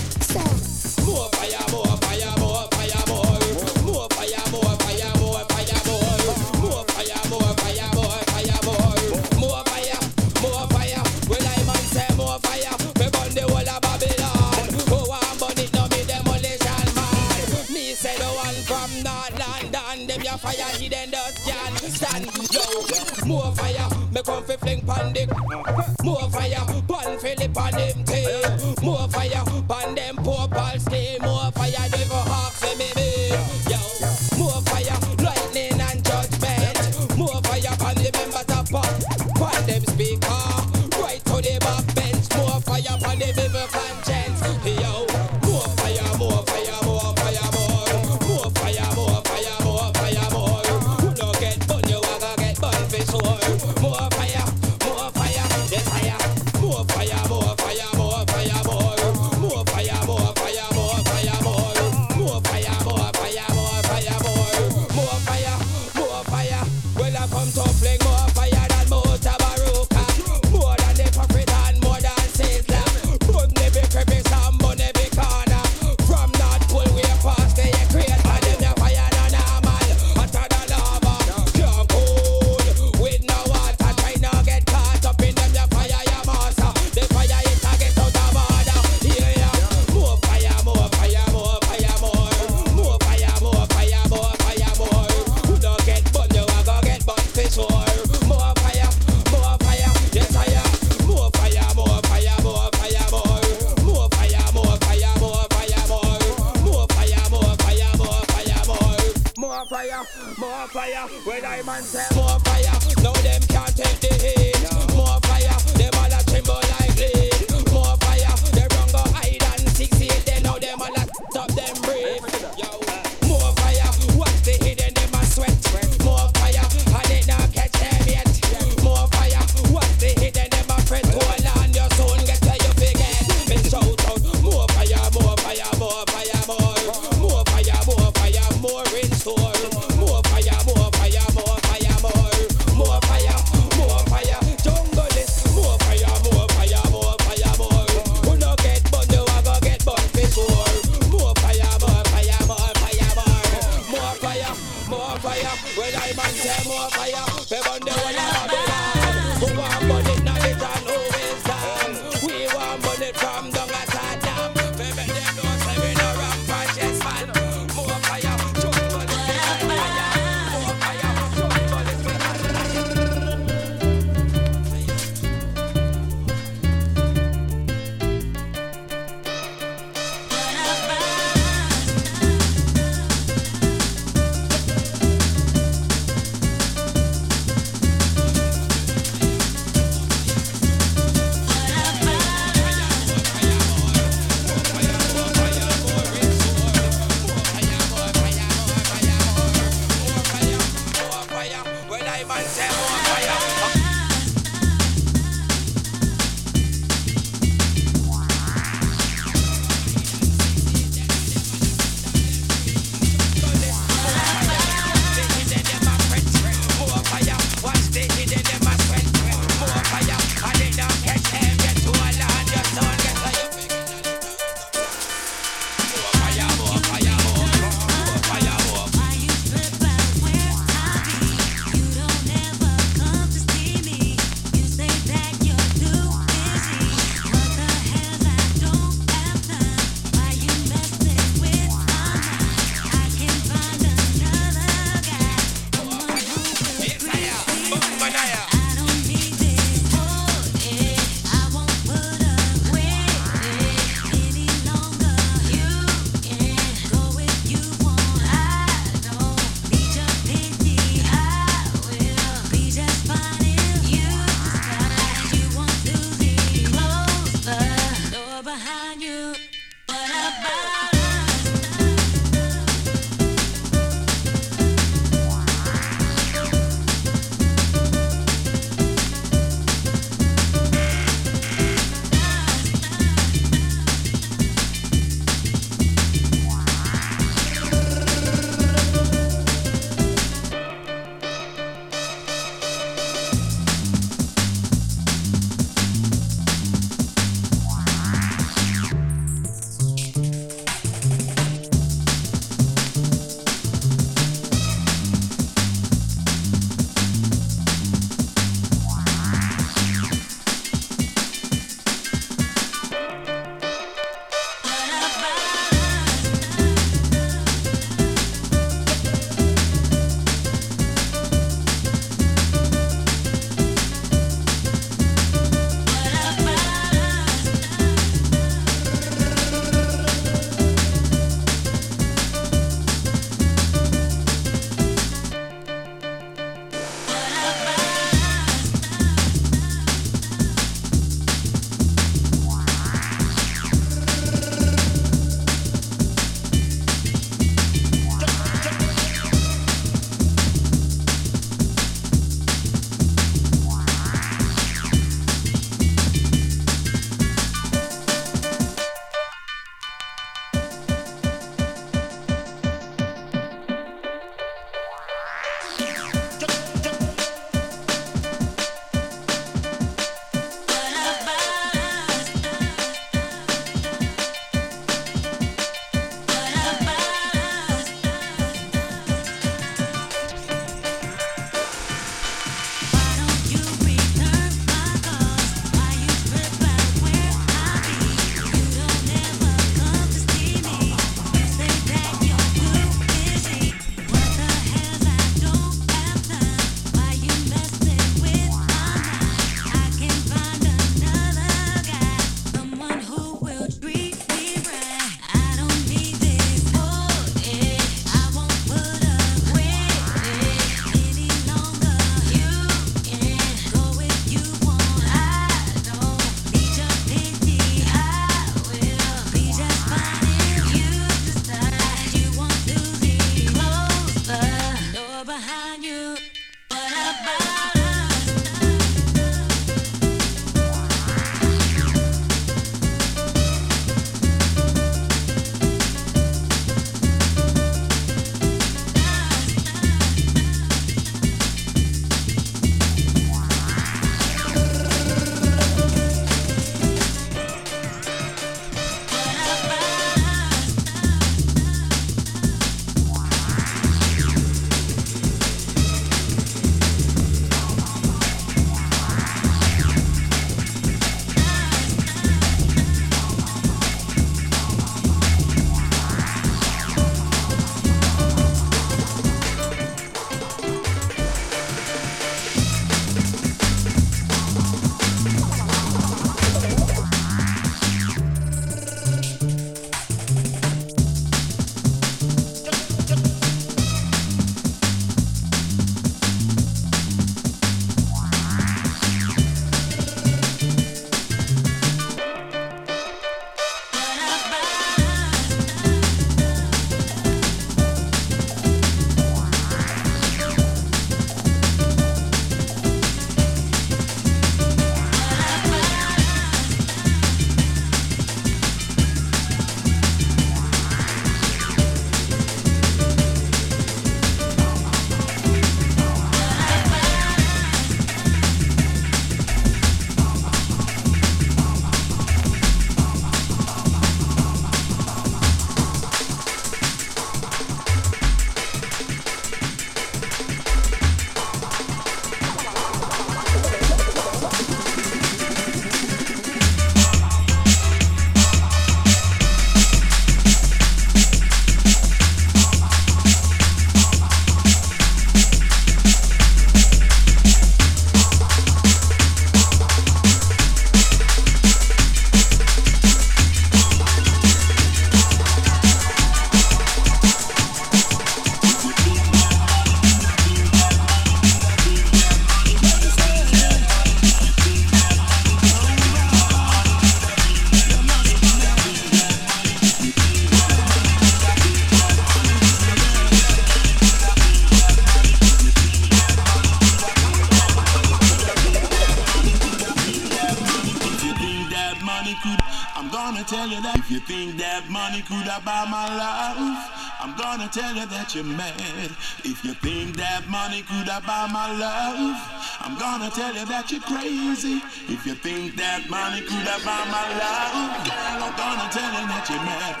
You
think that money could have buy my love, I'm gonna tell you that you're mad. If you think that money could have buy my love, I'm gonna tell you that you're crazy. If you think that money could have buy my love, girl, I'm gonna tell you that you're mad.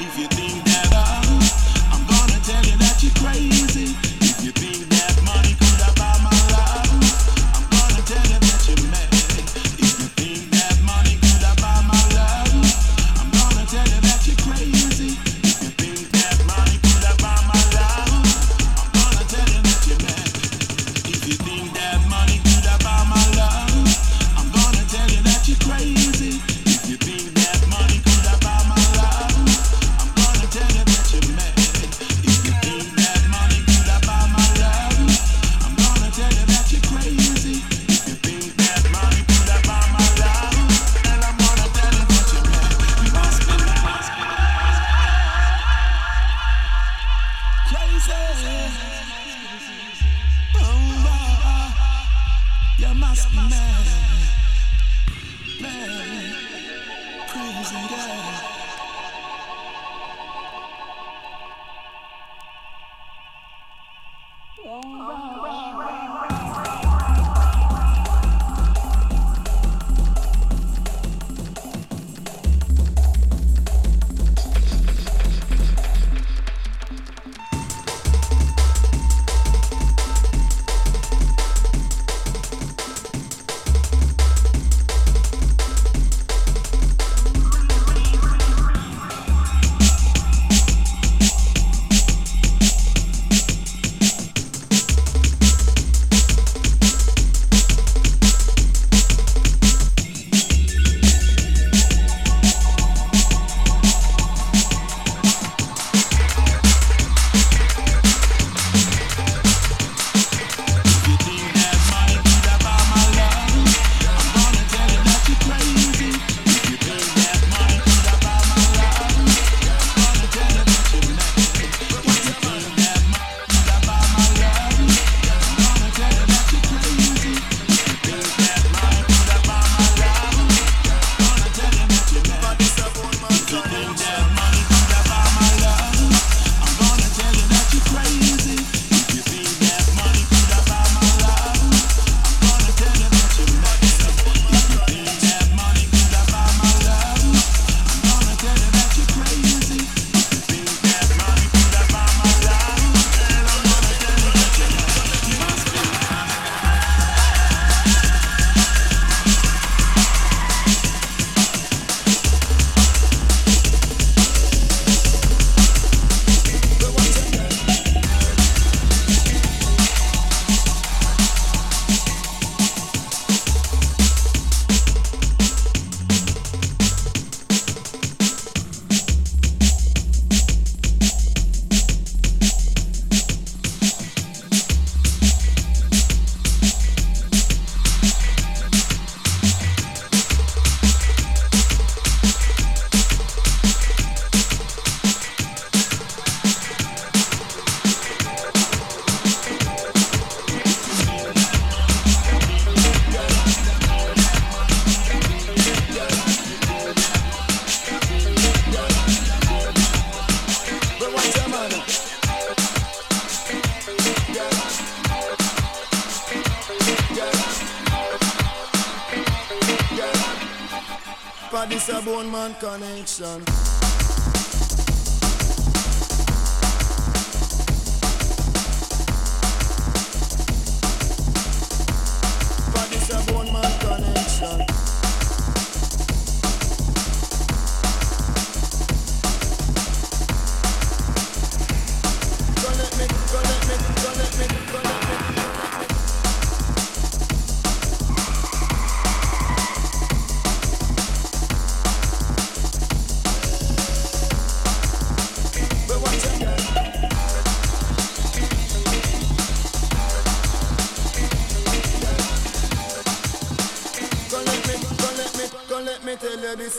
If you think that I'm, I'm gonna tell you that you're crazy. If you think that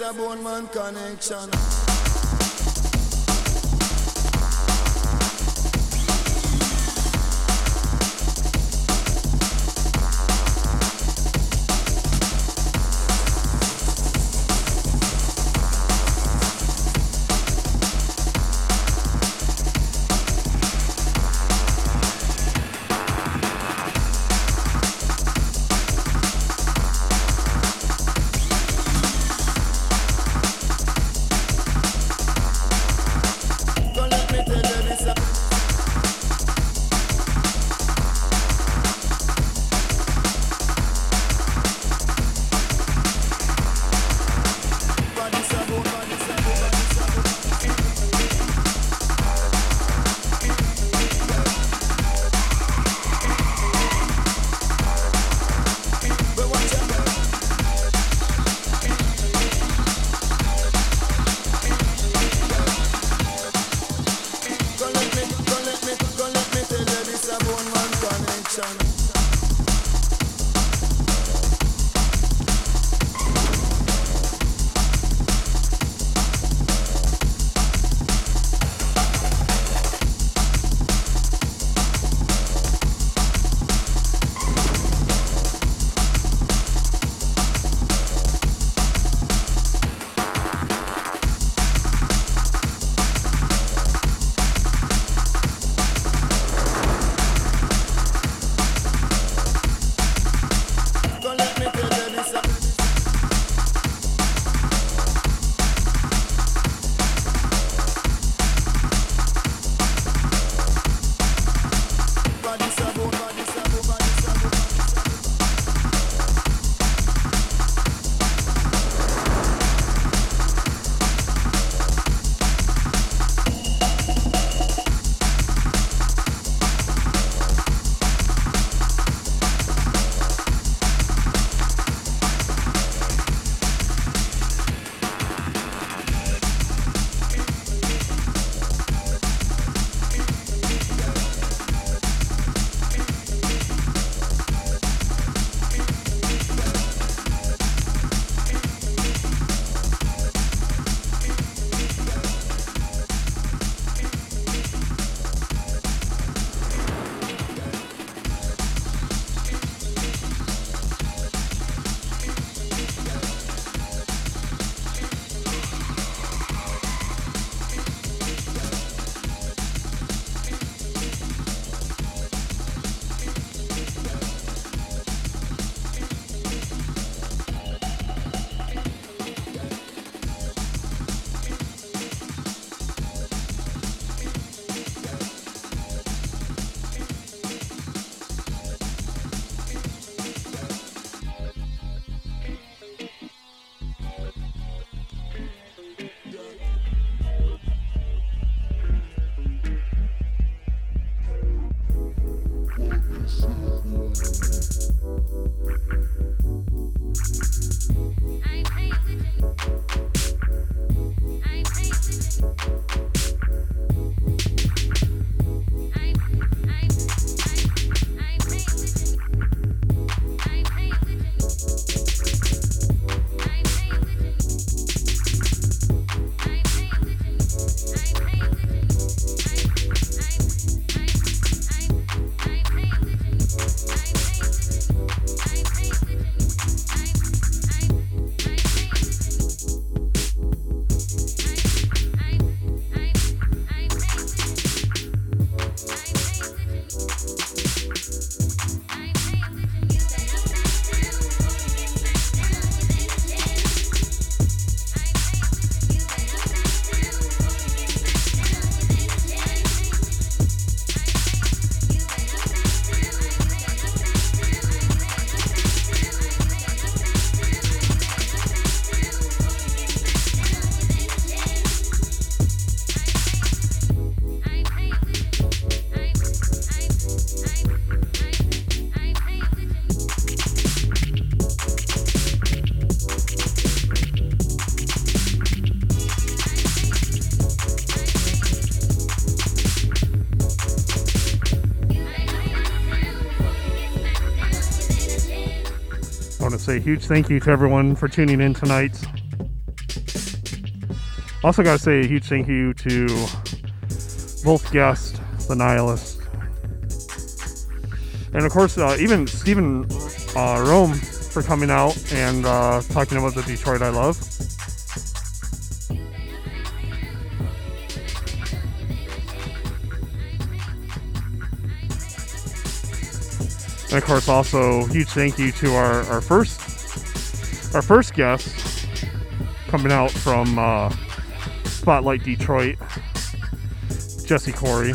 a bone man connection.
Huge thank you to everyone for tuning in tonight. Also, got to say a huge thank you to both guests, the Nihilist, and of course, uh, even Stephen uh, Rome for coming out and uh, talking about the Detroit I love. And of course, also huge thank you to our, our first our first guest coming out from uh, Spotlite Detroit, Jesse Corey.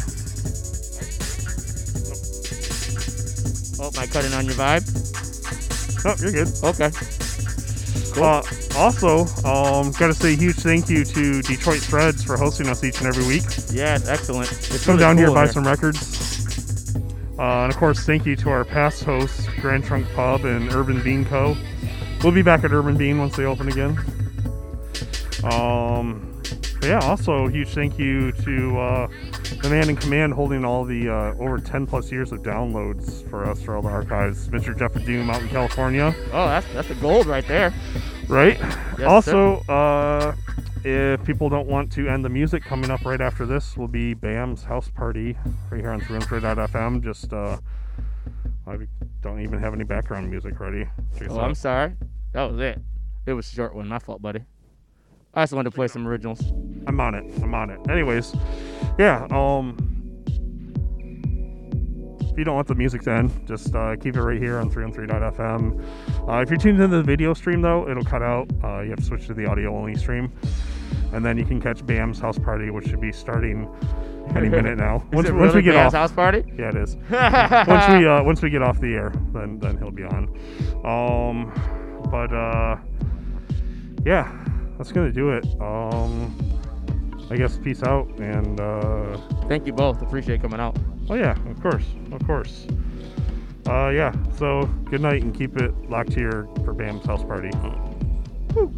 Oh, am I cutting on your vibe?
Oh, you're good.
Okay. Cool.
Uh, also, um, got to say a huge thank you to Detroit Threads for hosting us each and every week.
Yeah, it's excellent. It's
Come
really
down here, buy
here.
some records. Uh, and of course, thank you to our past hosts, Grand Trunk Pub and Urban Bean Co. We'll be back at Urban Bean once they open again. Um, yeah, also a huge thank you to uh, the man in command holding all the uh, over 10 plus years of downloads for us for all the archives, Mr. Jeff Doom out in California.
Oh, that's that's a gold right there.
Right.
Yes,
also, uh, if people don't want to end the music, coming up right after this will be Bam's house party right here on 313.fm. Just uh, I don't even have any background music ready. Check
Oh. I'm sorry. That was it. It was a short one. My fault, buddy. I just wanted to play some originals.
I'm on it. I'm on it. Anyways, yeah. Um, if you don't want the music, then just uh, keep it right here on 313.fm. Uh, if you're tuned into the video stream, though, it'll cut out. Uh, you have to switch to the audio only stream, and then you can catch Bam's house party, which should be starting any minute now.
Is it
once we get
Bam's
off
house party?
Yeah, it is. once we uh, once we get off the air, then then he'll be on. Um, but uh, yeah, that's gonna do it. Um, I guess peace out and uh,
Thank you both. Appreciate coming out.
oh yeah, of course, of course. Uh, yeah. So good night and keep it locked here for Bam's house party. Woo.